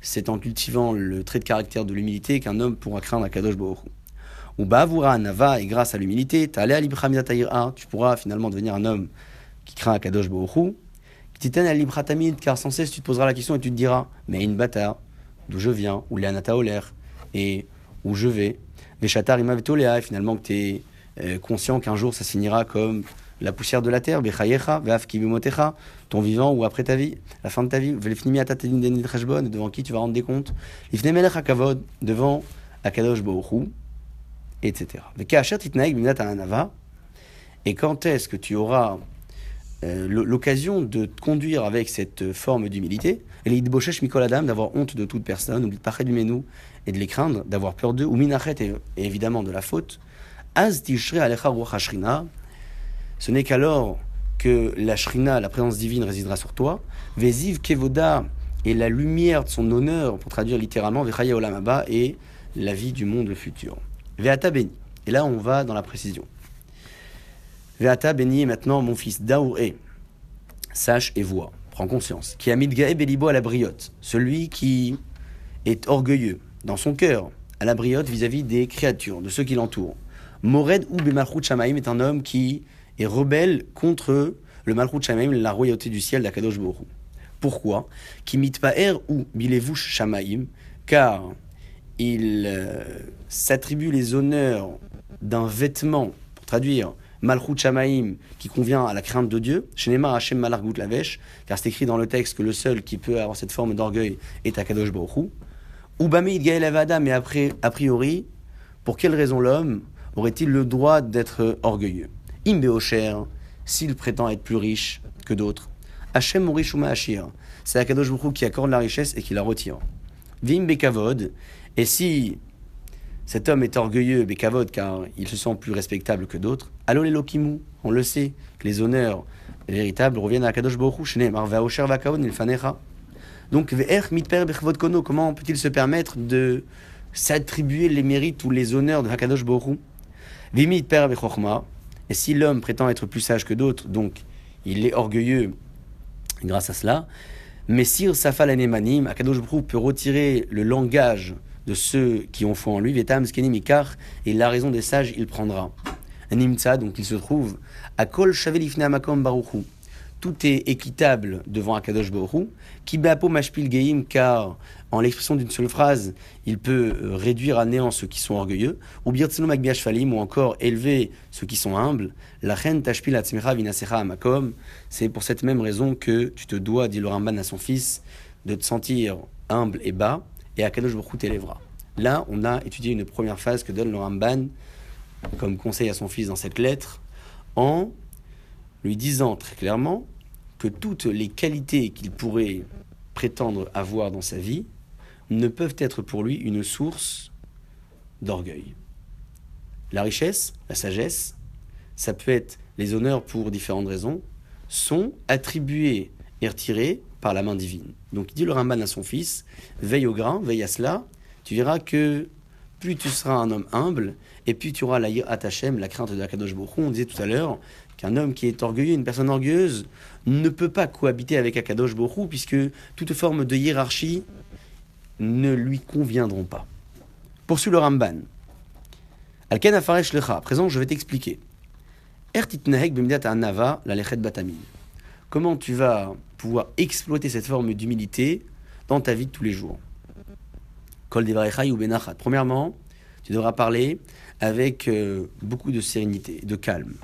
c'est en cultivant le trait de caractère de l'humilité qu'un homme pourra craindre Kadosh Baruch Ou Bavura Nava, et grâce à l'humilité, tu pourras finalement devenir un homme qui craint Akadosh Bohu. Car sans cesse, tu te poseras la question et tu te diras Mais une bâtard, d'où je viens, ou Leanata Oler, et où je vais. Veshatar Imavetolea, et finalement que tu es euh, conscient qu'un jour ça signera comme la poussière de la terre, ton vivant ou après ta vie, la fin de ta vie, devant qui tu vas rendre des comptes, devant Akadosh Bohu, etc. Et quand est-ce que tu auras euh, l'occasion de te conduire avec cette forme d'humilité, et d'avoir honte de toute personne, ou de et de les craindre, d'avoir peur d'eux, ou minachet et évidemment de la faute, az ce n'est qu'alors que la shrina, la présence divine, résidera sur toi. Veziv kevoda et la lumière de son honneur, pour traduire littéralement, vechaya olamaba et la vie du monde futur. Veata béni. Et là, on va dans la précision. Veata béni est maintenant mon fils Daouré. Sache et vois, prends conscience. Qui a mis Belibo à la briotte. Celui qui est orgueilleux dans son cœur, à la briotte vis-à-vis des créatures, de ceux qui l'entourent. Mored ou Bemalchut Shamaim est un homme qui et rebelle contre le Malchut Shamaim, la royauté du ciel d'Akadosh Borou. Pourquoi? Kimit Pa'er ou Bilevush Shamaim, car il euh, s'attribue les honneurs d'un vêtement, pour traduire Malchut Shamaim, qui convient à la crainte de Dieu, Shenema Hashem Malargut Lavesh, car c'est écrit dans le texte que le seul qui peut avoir cette forme d'orgueil est Akadosh Borou. Ou Bamid Gael Avada, mais a priori, pour quelle raison l'homme aurait-il le droit d'être orgueilleux? Imbeocher, s'il prétend être plus riche que d'autres. Hachem Morishuma Hashir, c'est Akadosh Baruch qui accorde la richesse et qui la retire. Vim Bekavod, et si cet homme est orgueilleux, Bekavod, car il se sent plus respectable que d'autres, Allo Lokimu, on le sait, que les honneurs véritables reviennent à Akadosh Baruch. Donc, Mitper Kono, comment peut-il se permettre de s'attribuer les mérites ou les honneurs de Hakadosh Baruch et si l'homme prétend être plus sage que d'autres, donc il est orgueilleux grâce à cela, mais Sir Safal Anemanim, Akadosh peut retirer le langage de ceux qui ont foi en lui, Vetam Skenim Ikar, et la raison des sages il prendra. Nimtza, donc il se trouve, à Kol Amakom Baruchu tout est équitable devant Akadosh Borou, qui beapo mashpil geim, car en l'expression d'une seule phrase, il peut euh, réduire à néant ceux qui sont orgueilleux, ou birtzeno falim, ou encore élever ceux qui sont humbles. La reine tashpil atzmecha vinasecha amakom, c'est pour cette même raison que tu te dois, dit le Ramban à son fils, de te sentir humble et bas, et Akadosh Borou t'élèvera. Là, on a étudié une première phase que donne le Ramban comme conseil à son fils dans cette lettre, en lui disant très clairement que toutes les qualités qu'il pourrait prétendre avoir dans sa vie ne peuvent être pour lui une source d'orgueil. La richesse, la sagesse, ça peut être les honneurs pour différentes raisons, sont attribués et retirés par la main divine. Donc il dit le Ramban à son fils, veille au grain, veille à cela, tu verras que plus tu seras un homme humble, et plus tu auras la Hashem, la crainte de la Kadosh On disait tout à l'heure qu'un homme qui est orgueilleux, une personne orgueilleuse, ne peut pas cohabiter avec Akadosh Borou, puisque toute forme de hiérarchie ne lui conviendront pas. Poursuit le Ramban. Alken afaresh lecha. Présent, je vais t'expliquer. la Comment tu vas pouvoir exploiter cette forme d'humilité dans ta vie de tous les jours? Kol ou benachat. Premièrement, tu devras parler avec euh, beaucoup de sérénité, de calme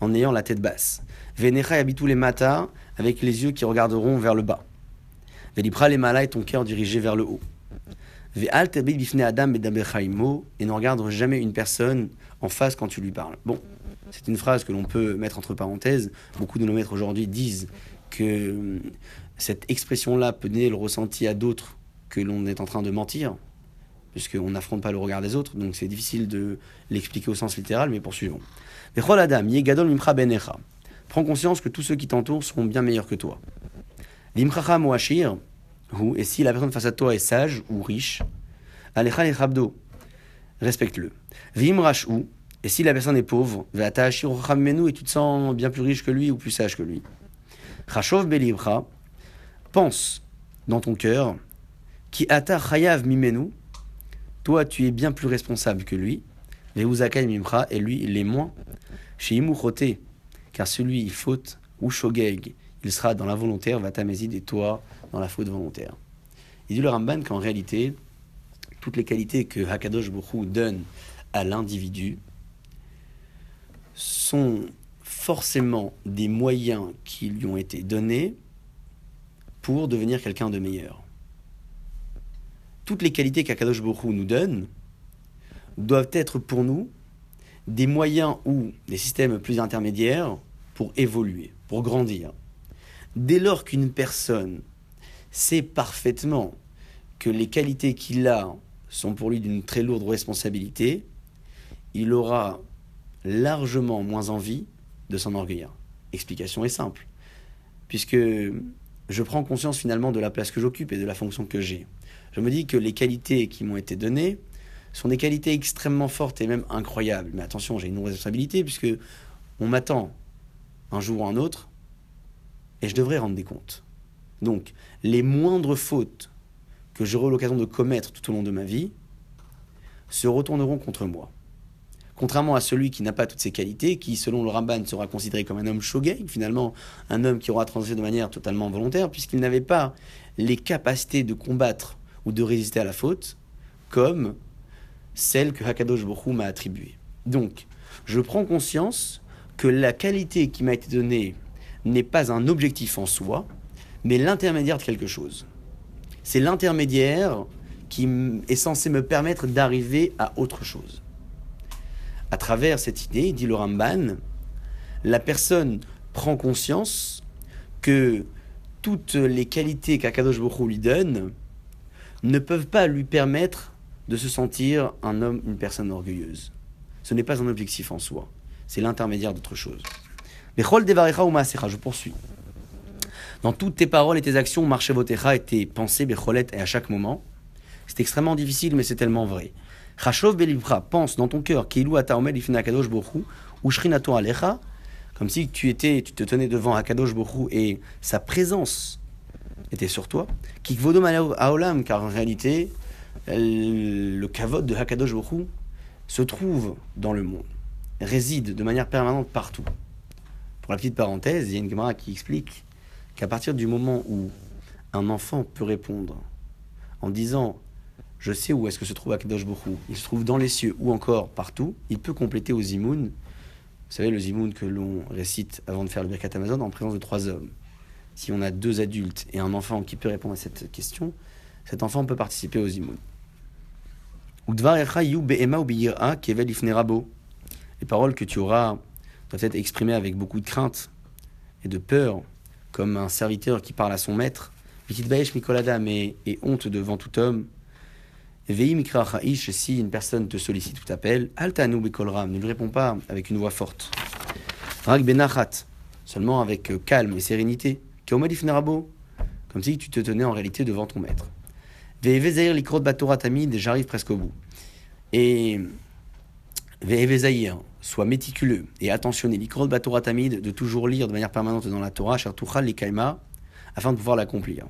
en ayant la tête basse. Venecha habitou les matins avec les yeux qui regarderont vers le bas. Velipra les malas et ton cœur dirigé vers le haut. adam et ne regarde jamais une personne en face quand tu lui parles. Bon, c'est une phrase que l'on peut mettre entre parenthèses. Beaucoup de nos maîtres aujourd'hui disent que hum, cette expression-là peut donner le ressenti à d'autres que l'on est en train de mentir puisqu'on n'affronte pas le regard des autres, donc c'est difficile de l'expliquer au sens littéral, mais poursuivons. Prends conscience que tous ceux qui t'entourent seront bien meilleurs que toi. Limchacha moashir, et si la personne face à toi est sage ou riche, respecte-le. Vimrash ou, et si la personne est pauvre, et tu te sens bien plus riche que lui ou plus sage que lui. Chashov belibra, pense dans ton cœur, qui ata chayav mimenu, toi tu es bien plus responsable que lui. Mimra, et lui il est moins. Chez Imuchote, car celui il faute, ou Shogeg, il sera dans la volontaire, Vatamezid, et toi dans la faute volontaire. Il dit le Ramban qu'en réalité, toutes les qualités que Hakadosh Bokhu donne à l'individu sont forcément des moyens qui lui ont été donnés pour devenir quelqu'un de meilleur. Toutes les qualités qu'Akadosh Bokhu nous donne doivent être pour nous des moyens ou des systèmes plus intermédiaires pour évoluer, pour grandir. Dès lors qu'une personne sait parfaitement que les qualités qu'il a sont pour lui d'une très lourde responsabilité, il aura largement moins envie de s'enorgueillir. Explication est simple. Puisque je prends conscience finalement de la place que j'occupe et de la fonction que j'ai. Je me dis que les qualités qui m'ont été données sont des qualités extrêmement fortes et même incroyables. Mais attention, j'ai une responsabilité puisque on m'attend un jour ou un autre et je devrais rendre des comptes. Donc, les moindres fautes que j'aurai l'occasion de commettre tout au long de ma vie se retourneront contre moi. Contrairement à celui qui n'a pas toutes ces qualités, qui, selon le Ramban, sera considéré comme un homme shogeg, finalement, un homme qui aura transgressé de manière totalement volontaire, puisqu'il n'avait pas les capacités de combattre ou de résister à la faute, comme celle que Hakadosh Baruch m'a attribuée. Donc, je prends conscience que la qualité qui m'a été donnée n'est pas un objectif en soi, mais l'intermédiaire de quelque chose. C'est l'intermédiaire qui est censé me permettre d'arriver à autre chose à travers cette idée, dit le Ramban, la personne prend conscience que toutes les qualités qu'Akadosh Baruch lui donne ne peuvent pas lui permettre de se sentir un homme, une personne orgueilleuse. Ce n'est pas un objectif en soi, c'est l'intermédiaire d'autre chose. Je poursuis. Dans toutes tes paroles et tes actions, marche et tes pensées, et à chaque moment. C'est extrêmement difficile, mais c'est tellement vrai. Chashov belivra, pense dans ton cœur, Keilu ataomel ifna kadosh bohu, ou shrinato alecha, comme si tu étais, tu te tenais devant Akadosh Bohu et sa présence était sur toi. Kikvodom aolam, car en réalité, le kavod de Hakadosh Bohu se trouve dans le monde, réside de manière permanente partout. Pour la petite parenthèse, il y a une Gemara qui explique qu'à partir du moment où un enfant peut répondre en disant je sais où est-ce que se trouve Akadosh Bokhu. Il se trouve dans les cieux ou encore partout. Il peut compléter au zimoun. Vous savez, le zimoun que l'on récite avant de faire le Birkat Amazon en présence de trois hommes. Si on a deux adultes et un enfant qui peut répondre à cette question, cet enfant peut participer au zimoun. Les paroles que tu auras doivent être exprimées avec beaucoup de crainte et de peur, comme un serviteur qui parle à son maître. mais et honte devant tout homme. Si une personne te sollicite ou t'appelle, Altanu ne lui réponds pas avec une voix forte. Benachat, seulement avec euh, calme et sérénité. Comme si tu te tenais en réalité devant ton maître. Ve'evezaïr likrot batora tamid, j'arrive presque au bout. Et Ve'evezaïr, sois méticuleux et attentionné, likrot batora tamid, de toujours lire de manière permanente dans la Torah, chartuchal likaima, afin de pouvoir l'accomplir.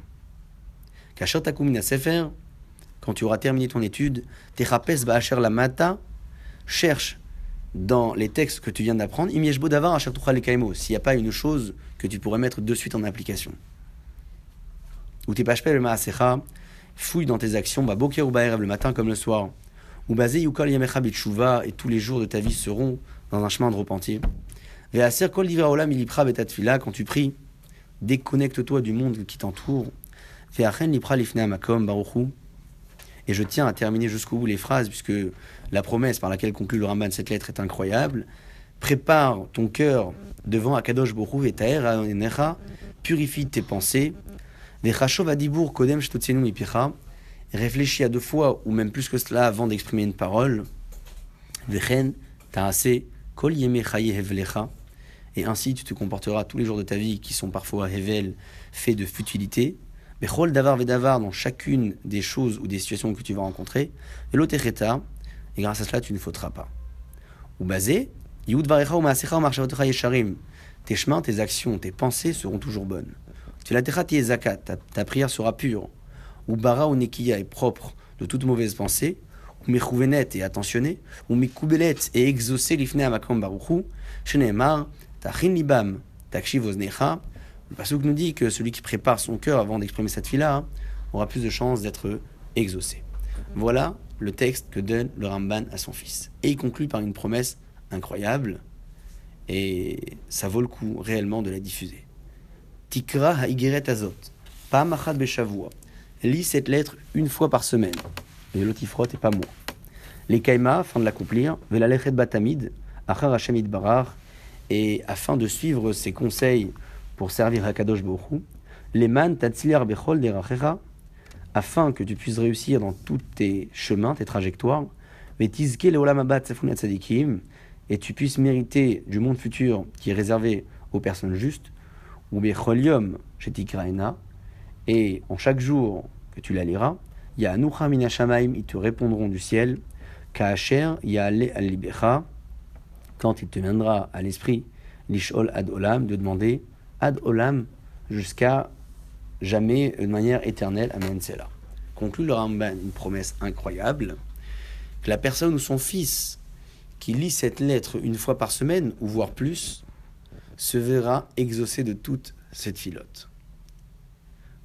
Kachar takumina sefer, quand tu auras terminé ton étude, Terapes Ba'acher la Mata, cherche dans les textes que tu viens d'apprendre, Imieshbo Davar s'il n'y a pas une chose que tu pourrais mettre de suite en application. Ou tes le Maasecha, fouille dans tes actions, Boker ou le matin comme le soir. Ou basé Yukal Yamecha et tous les jours de ta vie seront dans un chemin de repentir. Ve'aser Kol Olam Ilipra Betatfila, quand tu pries, déconnecte-toi du monde qui t'entoure. Ve'achen Lipra Lifnea Makom Baruchu, et je tiens à terminer jusqu'au bout les phrases, puisque la promesse par laquelle conclut le Ramban cette lettre est incroyable. Prépare ton cœur devant Akadosh Borou et Taher purifie tes pensées. Kodem Réfléchis à deux fois, ou même plus que cela, avant d'exprimer une parole. Et ainsi tu te comporteras tous les jours de ta vie qui sont parfois hevel, faits de futilité. Mais chol davar davar dans chacune des choses ou des situations que tu vas rencontrer, et et grâce à cela tu ne fauteras pas. Ou basé, tes chemins, tes actions, tes pensées seront toujours bonnes. Tu la zakat, ta prière sera pure. Ou bara ou nekiya est propre de toute mauvaise pensée. ou mechouvenet et attentionné, ou mikoubelet et exaucé l'ifne amakom baruchu, sheneemar, tachin libam, takshiv oznecha. Le pasuk nous dit que celui qui prépare son cœur avant d'exprimer cette fille-là aura plus de chances d'être exaucé. Voilà le texte que donne le Ramban à son fils. Et il conclut par une promesse incroyable, et ça vaut le coup réellement de la diffuser. Tikra ha'igeret azot, pas machat beshavua. Lis cette lettre une fois par semaine. Et l'otifrot et pas moi. Les kaima, afin de l'accomplir, velalechet batamid, achar hashemid barar, et afin de suivre ses conseils pour servir Hakadosh Borou, les man tatziliar bechol derachecha, afin que tu puisses réussir dans tous tes chemins, tes trajectoires, et tu puisses mériter du monde futur qui est réservé aux personnes justes, ou becholium shetikraena, et en chaque jour que tu la liras, ya anucha minashamaim, ils te répondront du ciel, kaacher ya al quand il te viendra à l'esprit, lishol ad olam, de demander ad olam jusqu'à jamais de manière éternelle. Amen, c'est là. Conclut le Ramban une promesse incroyable que la personne ou son fils qui lit cette lettre une fois par semaine, ou voire plus, se verra exaucé de toute cette filote.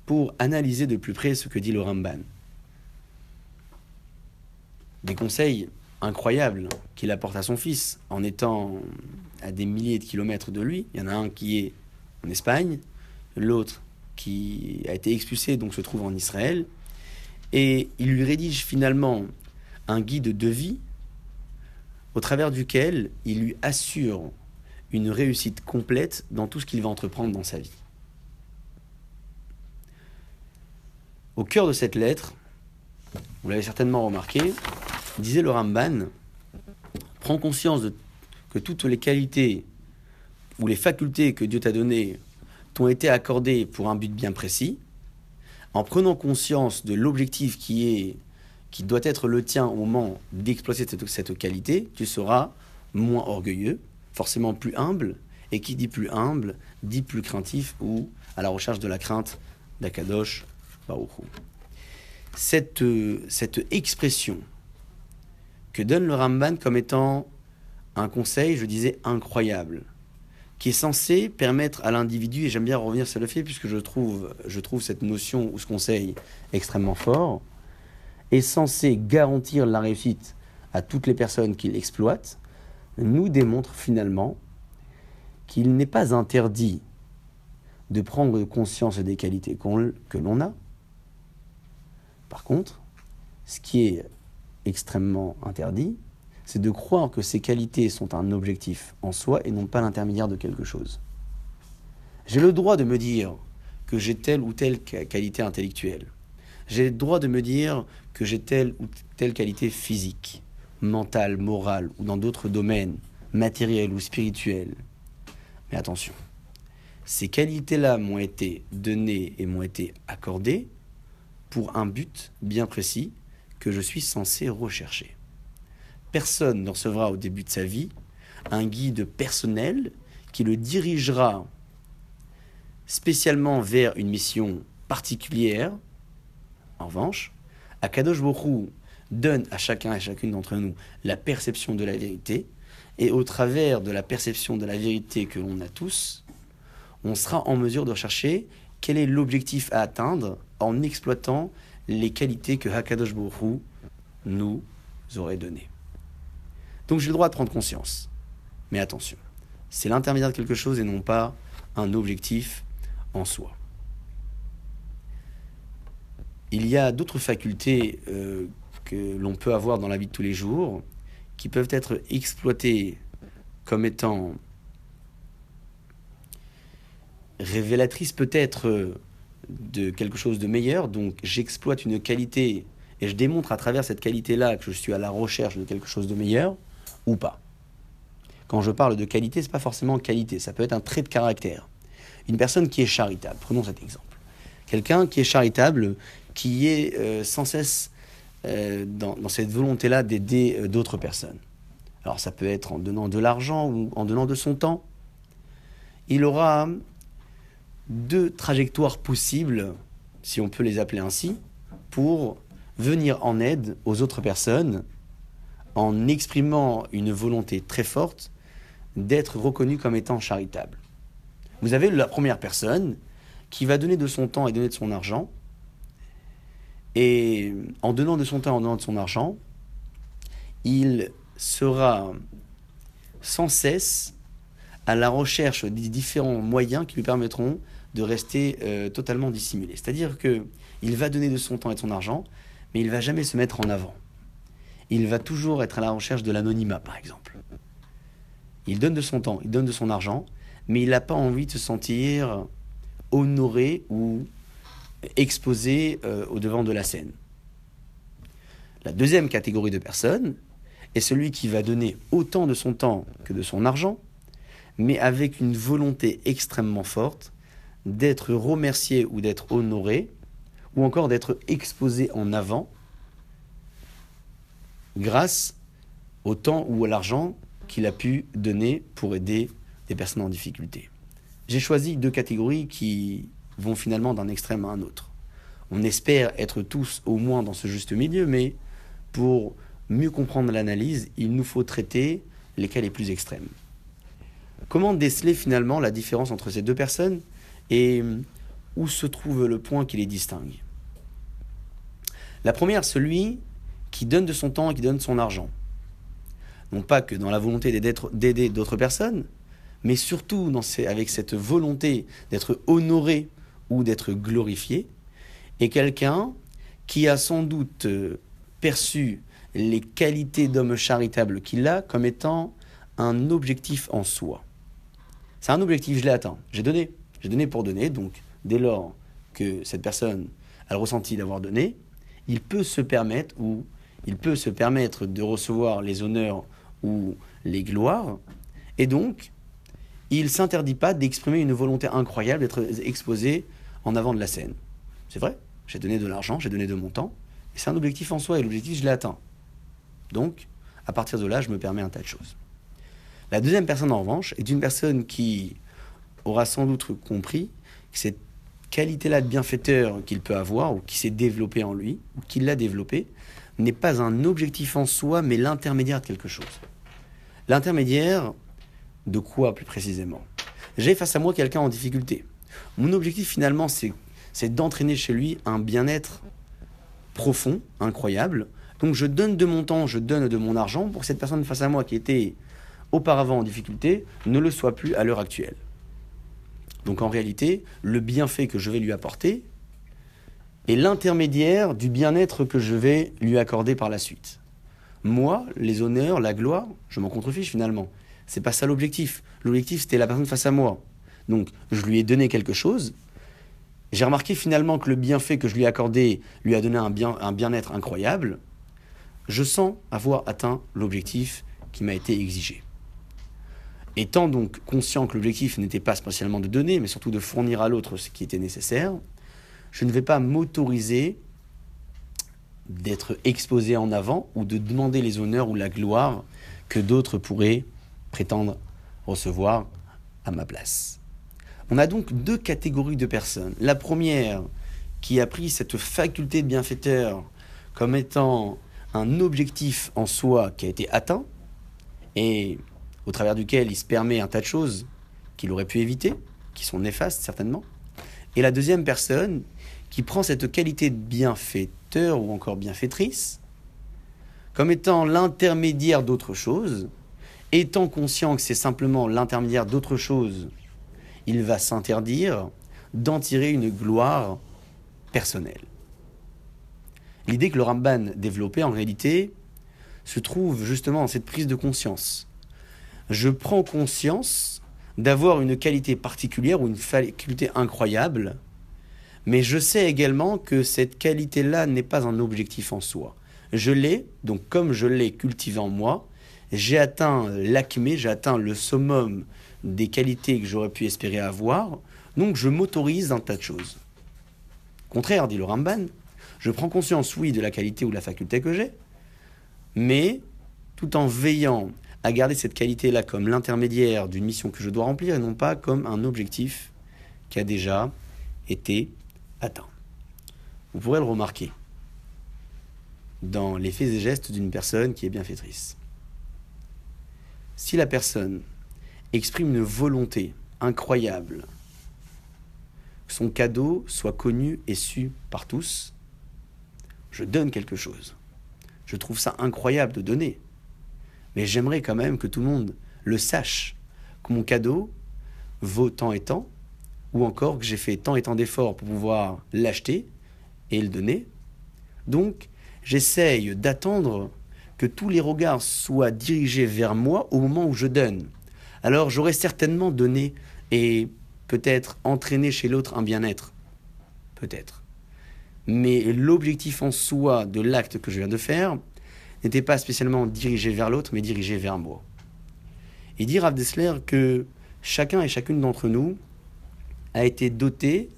Pour analyser de plus près ce que dit le Ramban. Des conseils incroyables qu'il apporte à son fils en étant à des milliers de kilomètres de lui. Il y en a un qui est en Espagne, l'autre qui a été expulsé, donc se trouve en Israël. Et il lui rédige finalement un guide de vie au travers duquel il lui assure une réussite complète dans tout ce qu'il va entreprendre dans sa vie. Au cœur de cette lettre, vous l'avez certainement remarqué, disait le Ramban, prends conscience que toutes les qualités ou les facultés que Dieu t'a données t'ont été accordées pour un but bien précis, en prenant conscience de l'objectif qui est qui doit être le tien au moment d'exploiter cette, qualité, tu seras moins orgueilleux, forcément plus humble, et qui dit plus humble, dit plus craintif ou à la recherche de la crainte d'Akadosh Baruch cette, cette expression que donne le Ramban comme étant un conseil, je disais, incroyable, qui est censé permettre à l'individu, et j'aime bien revenir sur le fait, puisque je trouve, je trouve cette notion ou ce conseil extrêmement fort, est censé garantir la réussite à toutes les personnes qui l'exploitent, nous démontre finalement qu'il n'est pas interdit de prendre conscience des qualités que l'on a. Par contre, ce qui est extrêmement interdit, c'est de croire que ces qualités sont un objectif en soi et non pas l'intermédiaire de quelque chose. J'ai le droit de me dire que j'ai telle ou telle qualité intellectuelle. J'ai le droit de me dire que j'ai telle ou telle qualité physique, mentale, morale ou dans d'autres domaines, matériels ou spirituels. Mais attention, ces qualités-là m'ont été données et m'ont été accordées pour un but bien précis que je suis censé rechercher personne ne recevra au début de sa vie un guide personnel qui le dirigera spécialement vers une mission particulière. En revanche, Akadosh Borou donne à chacun et chacune d'entre nous la perception de la vérité, et au travers de la perception de la vérité que l'on a tous, on sera en mesure de rechercher quel est l'objectif à atteindre en exploitant les qualités que Hakadosh Borou nous aurait données. Donc j'ai le droit de prendre conscience. Mais attention, c'est l'intermédiaire de quelque chose et non pas un objectif en soi. Il y a d'autres facultés euh, que l'on peut avoir dans la vie de tous les jours qui peuvent être exploitées comme étant révélatrices peut-être de quelque chose de meilleur. Donc j'exploite une qualité et je démontre à travers cette qualité-là que je suis à la recherche de quelque chose de meilleur ou pas. Quand je parle de qualité, c'est pas forcément qualité, ça peut être un trait de caractère. Une personne qui est charitable, prenons cet exemple. Quelqu'un qui est charitable, qui est euh, sans cesse euh, dans, cette volonté-là d'aider euh, d'autres personnes. Alors ça peut être en donnant de l'argent ou en donnant de son temps. Il aura deux trajectoires possibles, si on peut les appeler ainsi, pour venir en aide aux autres personnes en exprimant une volonté très forte d'être reconnu comme étant charitable. Vous avez la première personne qui va donner de son temps et donner de son argent. Et en donnant de son temps, en donnant de son argent, il sera sans cesse à la recherche des différents moyens qui lui permettront de rester euh, totalement dissimulé. C'est-à-dire que il va donner de son temps et de son argent, mais il va jamais se mettre en avant. Il va toujours être à la recherche de l'anonymat, par exemple. Il donne de son temps, il donne de son argent, mais il n'a pas envie de se sentir honoré ou exposé euh, au devant de la scène. La deuxième catégorie de personnes est celui qui va donner autant de son temps que de son argent, mais avec une volonté extrêmement forte d'être remercié ou d'être honoré, ou encore d'être exposé en avant grâce au temps ou à l'argent qu'il a pu donner pour aider des personnes en difficulté. J'ai choisi deux catégories qui vont finalement d'un extrême à un autre. On espère être tous au moins dans ce juste milieu, mais pour mieux comprendre l'analyse, il nous faut traiter les cas les plus extrêmes. Comment déceler finalement la différence entre ces deux personnes et où se trouve le point qui les distingue? La première, celui qui donne de son temps et qui donne son argent. Non pas que dans la volonté d'aider d'autres personnes, mais surtout dans avec cette volonté d'être honoré ou d'être glorifié, et quelqu'un qui a sans doute euh, perçu les qualités d'homme charitable qu'il a comme étant un objectif en soi. C'est un objectif, je l'ai atteint, j'ai donné, j'ai donné pour donner, donc dès lors que cette personne a le ressenti d'avoir donné, il peut se permettre ou il peut se permettre de recevoir les honneurs ou les gloires, et donc il s'interdit pas d'exprimer une volonté incroyable d'être exposé en avant de la scène. C'est vrai, j'ai donné de l'argent, j'ai donné de mon temps, et c'est un objectif en soi, et l'objectif, je l'ai atteint. Donc, à partir de là, je me permets un tas de choses. La deuxième personne, en revanche, est une personne qui aura sans doute compris que cette qualité-là de bienfaiteur qu'il peut avoir, ou qui s'est développée en lui, ou qu'il l'a développée, n'est pas un objectif en soi, mais l'intermédiaire de quelque chose. L'intermédiaire de quoi plus précisément? J'ai face à moi quelqu'un en difficulté. Mon objectif finalement, c'est d'entraîner chez lui un bien-être profond, incroyable. Donc je donne de mon temps, je donne de mon argent pour que cette personne face à moi qui était auparavant en difficulté ne le soit plus à l'heure actuelle. Donc en réalité, le bienfait que je vais lui apporter, est l'intermédiaire du bien-être que je vais lui accorder par la suite. Moi, les honneurs, la gloire, je m'en contrefiche finalement. C'est pas ça l'objectif. L'objectif, c'était la personne face à moi. Donc, je lui ai donné quelque chose. J'ai remarqué finalement que le bienfait que je lui ai accordé lui a donné un, bien, un bien-être incroyable. Je sens avoir atteint l'objectif qui m'a été exigé. Étant donc conscient que l'objectif n'était pas spécialement de donner, mais surtout de fournir à l'autre ce qui était nécessaire, je ne vais pas m'autoriser d'être exposé en avant ou de demander les honneurs ou la gloire que d'autres pourraient prétendre recevoir à ma place. On a donc deux catégories de personnes. La première qui a pris cette faculté de bienfaiteur comme étant un objectif en soi qui a été atteint et au travers duquel il se permet un tas de choses qu'il aurait pu éviter, qui sont néfastes certainement. Et la deuxième personne qui prend cette qualité de bienfaiteur ou encore bienfaitrice comme étant l'intermédiaire d'autre chose, étant conscient que c'est simplement l'intermédiaire d'autre chose, il va s'interdire d'en tirer une gloire personnelle. L'idée que le Ramban développait en réalité se trouve justement dans cette prise de conscience. Je prends conscience d'avoir une qualité particulière ou une faculté incroyable mais je sais également que cette qualité-là n'est pas un objectif en soi. Je l'ai, donc comme je l'ai cultivé en moi, j'ai atteint l'acmé, j'ai atteint le summum des qualités que j'aurais pu espérer avoir, donc je m'autorise un tas de choses. Contraire, dit le Ramban, je prends conscience, oui, de la qualité ou de la faculté que j'ai, mais tout en veillant à garder cette qualité-là comme l'intermédiaire d'une mission que je dois remplir et non pas comme un objectif qui a déjà été Attends. Vous pourrez le remarquer. dans les faits et gestes d'une personne qui est bienfaitrice. Si la personne exprime une volonté incroyable, que son cadeau soit connu et su par tous, je donne quelque chose. Je trouve ça incroyable de donner. Mais j'aimerais quand même que tout le monde le sache, que mon cadeau vaut tant et tant, ou encore que j'ai fait tant et tant d'efforts pour pouvoir l'acheter et le donner. Donc, j'essaye d'attendre que tous les regards soient dirigés vers moi au moment où je donne. Alors, j'aurais certainement donné et peut-être entraîné chez l'autre un bien-être. Peut-être. Mais l'objectif en soi de l'acte que je viens de faire n'était pas spécialement dirigé vers l'autre, mais dirigé vers moi. Il dit Rav Dessler que chacun et chacune d'entre nous a été doté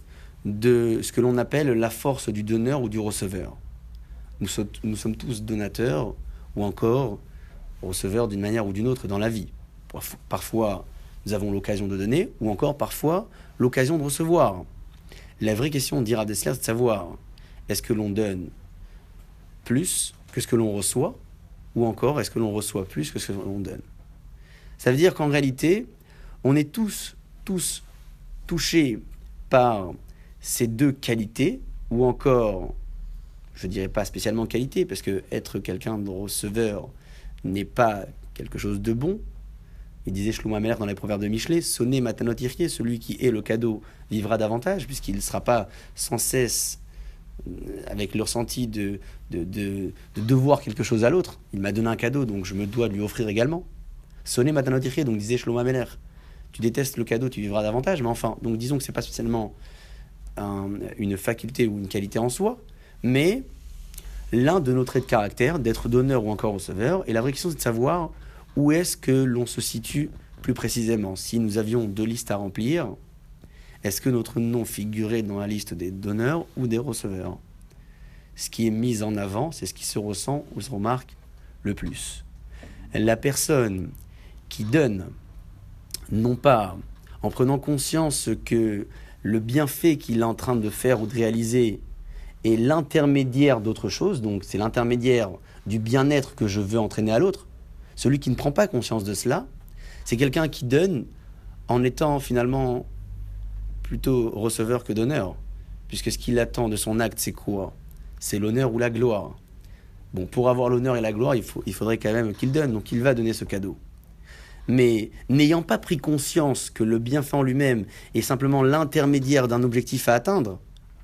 de ce que l'on appelle la force du donneur ou du receveur. Nous, sommes tous donateurs ou encore receveurs d'une manière ou d'une autre dans la vie. Parfois, nous avons l'occasion de donner ou encore parfois l'occasion de recevoir. La vraie question, dira Dessler, c'est de savoir est-ce que l'on donne plus que ce que l'on reçoit ou encore est-ce que l'on reçoit plus que ce que l'on donne? Ça veut dire qu'en réalité, on est tous, tous touchés par ces deux qualités, ou encore, je dirais pas spécialement qualité, parce que être quelqu'un de receveur n'est pas quelque chose de bon. Il disait Shlomo Ameler dans les proverbes de Michelet, sonnez matanot celui qui est le cadeau vivra davantage, puisqu'il ne sera pas sans cesse euh, avec le ressenti de, de, de, devoir quelque chose à l'autre. Il m'a donné un cadeau, donc je me dois de lui offrir également. Sonnez matanot donc disait Shlomo Ameler tu détestes le cadeau, tu vivras davantage. Mais enfin, donc disons que ce n'est pas spécialement une faculté ou une qualité en soi, mais l'un de nos traits de caractère, d'être donneur ou encore receveur. Et la vraie question, c'est de savoir où est-ce que l'on se situe plus précisément. Si nous avions deux listes à remplir, est-ce que notre nom figurait dans la liste des donneurs ou des receveurs? Ce qui est mis en avant, c'est ce qui se ressent ou se remarque le plus. La personne qui donne non pas en prenant conscience que le bienfait qu'il est en train de faire ou de réaliser est l'intermédiaire d'autre chose, donc c'est l'intermédiaire du bien-être que je veux entraîner à l'autre, celui qui ne prend pas conscience de cela, c'est quelqu'un qui donne en étant finalement plutôt receveur que donneur, puisque ce qu'il attend de son acte, c'est quoi? C'est l'honneur ou la gloire. Bon, pour avoir l'honneur et la gloire, il, il faudrait quand même qu'il donne, donc il va donner ce cadeau mais n'ayant pas pris conscience que le bienfait en lui-même est simplement l'intermédiaire d'un objectif à atteindre,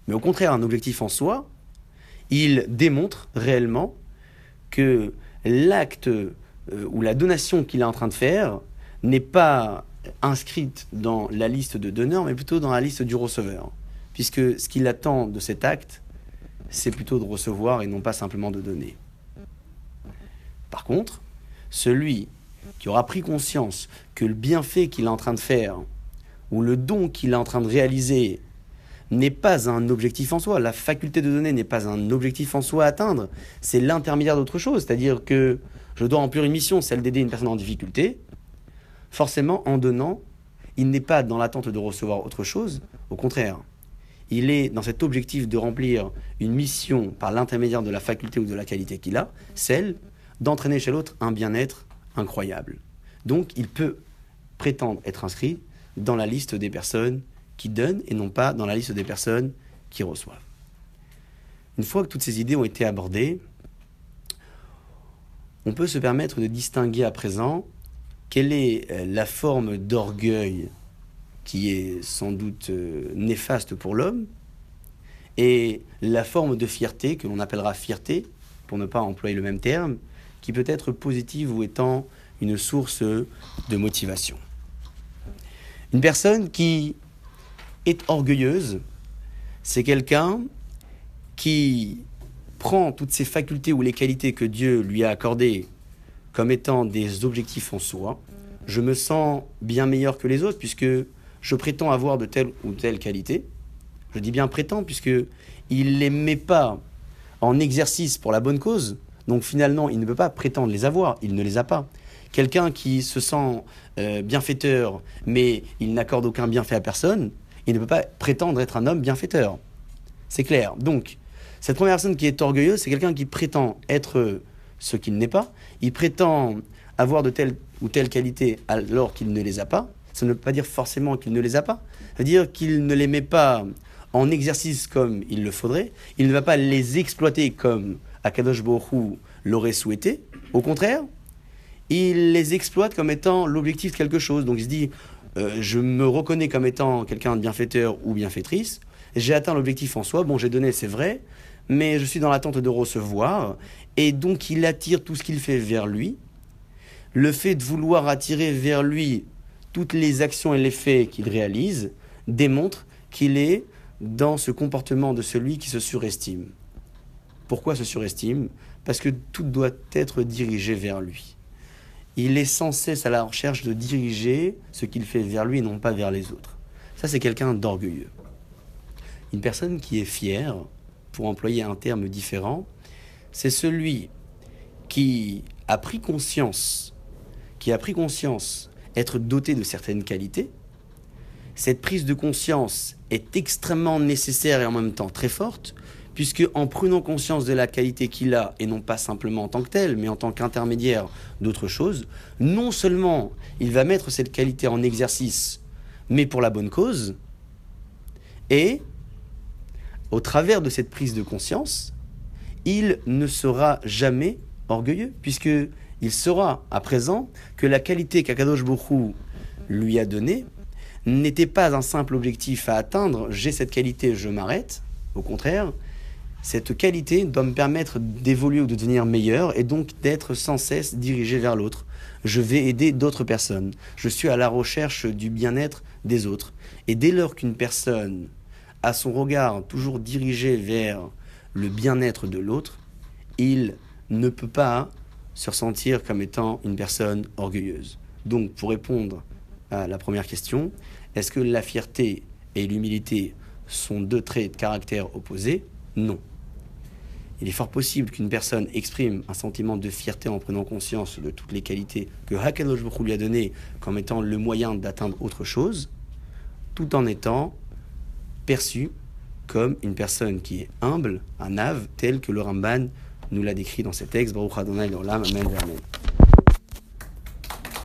mais au contraire un objectif en soi, il démontre réellement que l'acte euh, ou la donation qu'il est en train de faire n'est pas inscrite dans la liste de donneurs, mais plutôt dans la liste du receveur. Puisque ce qu'il attend de cet acte, c'est plutôt de recevoir et non pas simplement de donner. Par contre, celui qui aura pris conscience que le bienfait qu'il est en train de faire, ou le don qu'il est en train de réaliser, n'est pas un objectif en soi. La faculté de donner n'est pas un objectif en soi à atteindre. C'est l'intermédiaire d'autre chose. C'est-à-dire que je dois remplir une mission, celle d'aider une personne en difficulté. Forcément, en donnant, il n'est pas dans l'attente de recevoir autre chose. Au contraire, il est dans cet objectif de remplir une mission par l'intermédiaire de la faculté ou de la qualité qu'il a, celle d'entraîner chez l'autre un bien-être incroyable. Donc il peut prétendre être inscrit dans la liste des personnes qui donnent et non pas dans la liste des personnes qui reçoivent. Une fois que toutes ces idées ont été abordées, on peut se permettre de distinguer à présent quelle est euh, la forme d'orgueil qui est sans doute euh, néfaste pour l'homme et la forme de fierté que l'on appellera fierté, pour ne pas employer le même terme, qui peut être positive ou étant une source de motivation. Une personne qui est orgueilleuse, c'est quelqu'un qui prend toutes ses facultés ou les qualités que Dieu lui a accordées comme étant des objectifs en soi. Je me sens bien meilleur que les autres puisque je prétends avoir de telle ou telle qualité. Je dis bien prétend puisque il les met pas en exercice pour la bonne cause, donc finalement, il ne peut pas prétendre les avoir, il ne les a pas. Quelqu'un qui se sent euh, bienfaiteur, mais il n'accorde aucun bienfait à personne, il ne peut pas prétendre être un homme bienfaiteur. C'est clair. Donc, Cette première personne qui est orgueilleuse, c'est quelqu'un qui prétend être ce qu'il n'est pas. Il prétend avoir de telles ou telles qualités alors qu'il ne les a pas. Ça ne veut pas dire forcément qu'il ne les a pas. Ça veut dire qu'il ne les met pas en exercice comme il le faudrait. Il ne va pas les exploiter comme Akadosh Borou l'aurait souhaité. Au contraire, il les exploite comme étant l'objectif de quelque chose. Donc il se dit, euh, je me reconnais comme étant quelqu'un de bienfaiteur ou bienfaitrice. J'ai atteint l'objectif en soi. Bon, j'ai donné, c'est vrai, mais je suis dans l'attente de recevoir. Et donc il attire tout ce qu'il fait vers lui. Le fait de vouloir attirer vers lui toutes les actions et les faits qu'il réalise démontre qu'il est dans ce comportement de celui qui se surestime. Pourquoi se surestime? Parce que tout doit être dirigé vers lui. Il est sans cesse à la recherche de diriger ce qu'il fait vers lui et non pas vers les autres. Ça, c'est quelqu'un d'orgueilleux. Une personne qui est fière, pour employer un terme différent, c'est celui qui a pris conscience, qui a pris conscience être doté de certaines qualités. Cette prise de conscience est extrêmement nécessaire et en même temps très forte, puisque en prenant conscience de la qualité qu'il a, et non pas simplement en tant que tel, mais en tant qu'intermédiaire d'autre chose, non seulement il va mettre cette qualité en exercice, mais pour la bonne cause, et au travers de cette prise de conscience, il ne sera jamais orgueilleux, puisque il saura à présent que la qualité qu'Akadosh Bokhu lui a donnée n'était pas un simple objectif à atteindre, j'ai cette qualité, je m'arrête. Au contraire, cette qualité doit me permettre d'évoluer ou de devenir meilleur et donc d'être sans cesse dirigé vers l'autre. Je vais aider d'autres personnes. Je suis à la recherche du bien-être des autres. Et dès lors qu'une personne a son regard toujours dirigé vers le bien-être de l'autre, il ne peut pas se ressentir comme étant une personne orgueilleuse. Donc, pour répondre à la première question, est-ce que la fierté et l'humilité sont deux traits de caractère opposés? Non. Il est fort possible qu'une personne exprime un sentiment de fierté en prenant conscience de toutes les qualités que Hakadosh lui a données comme étant le moyen d'atteindre autre chose, tout en étant perçu comme une personne qui est humble, un ave, tel que le Ramban nous l'a décrit dans cet texte. Baruch Adonai Amen, Amen.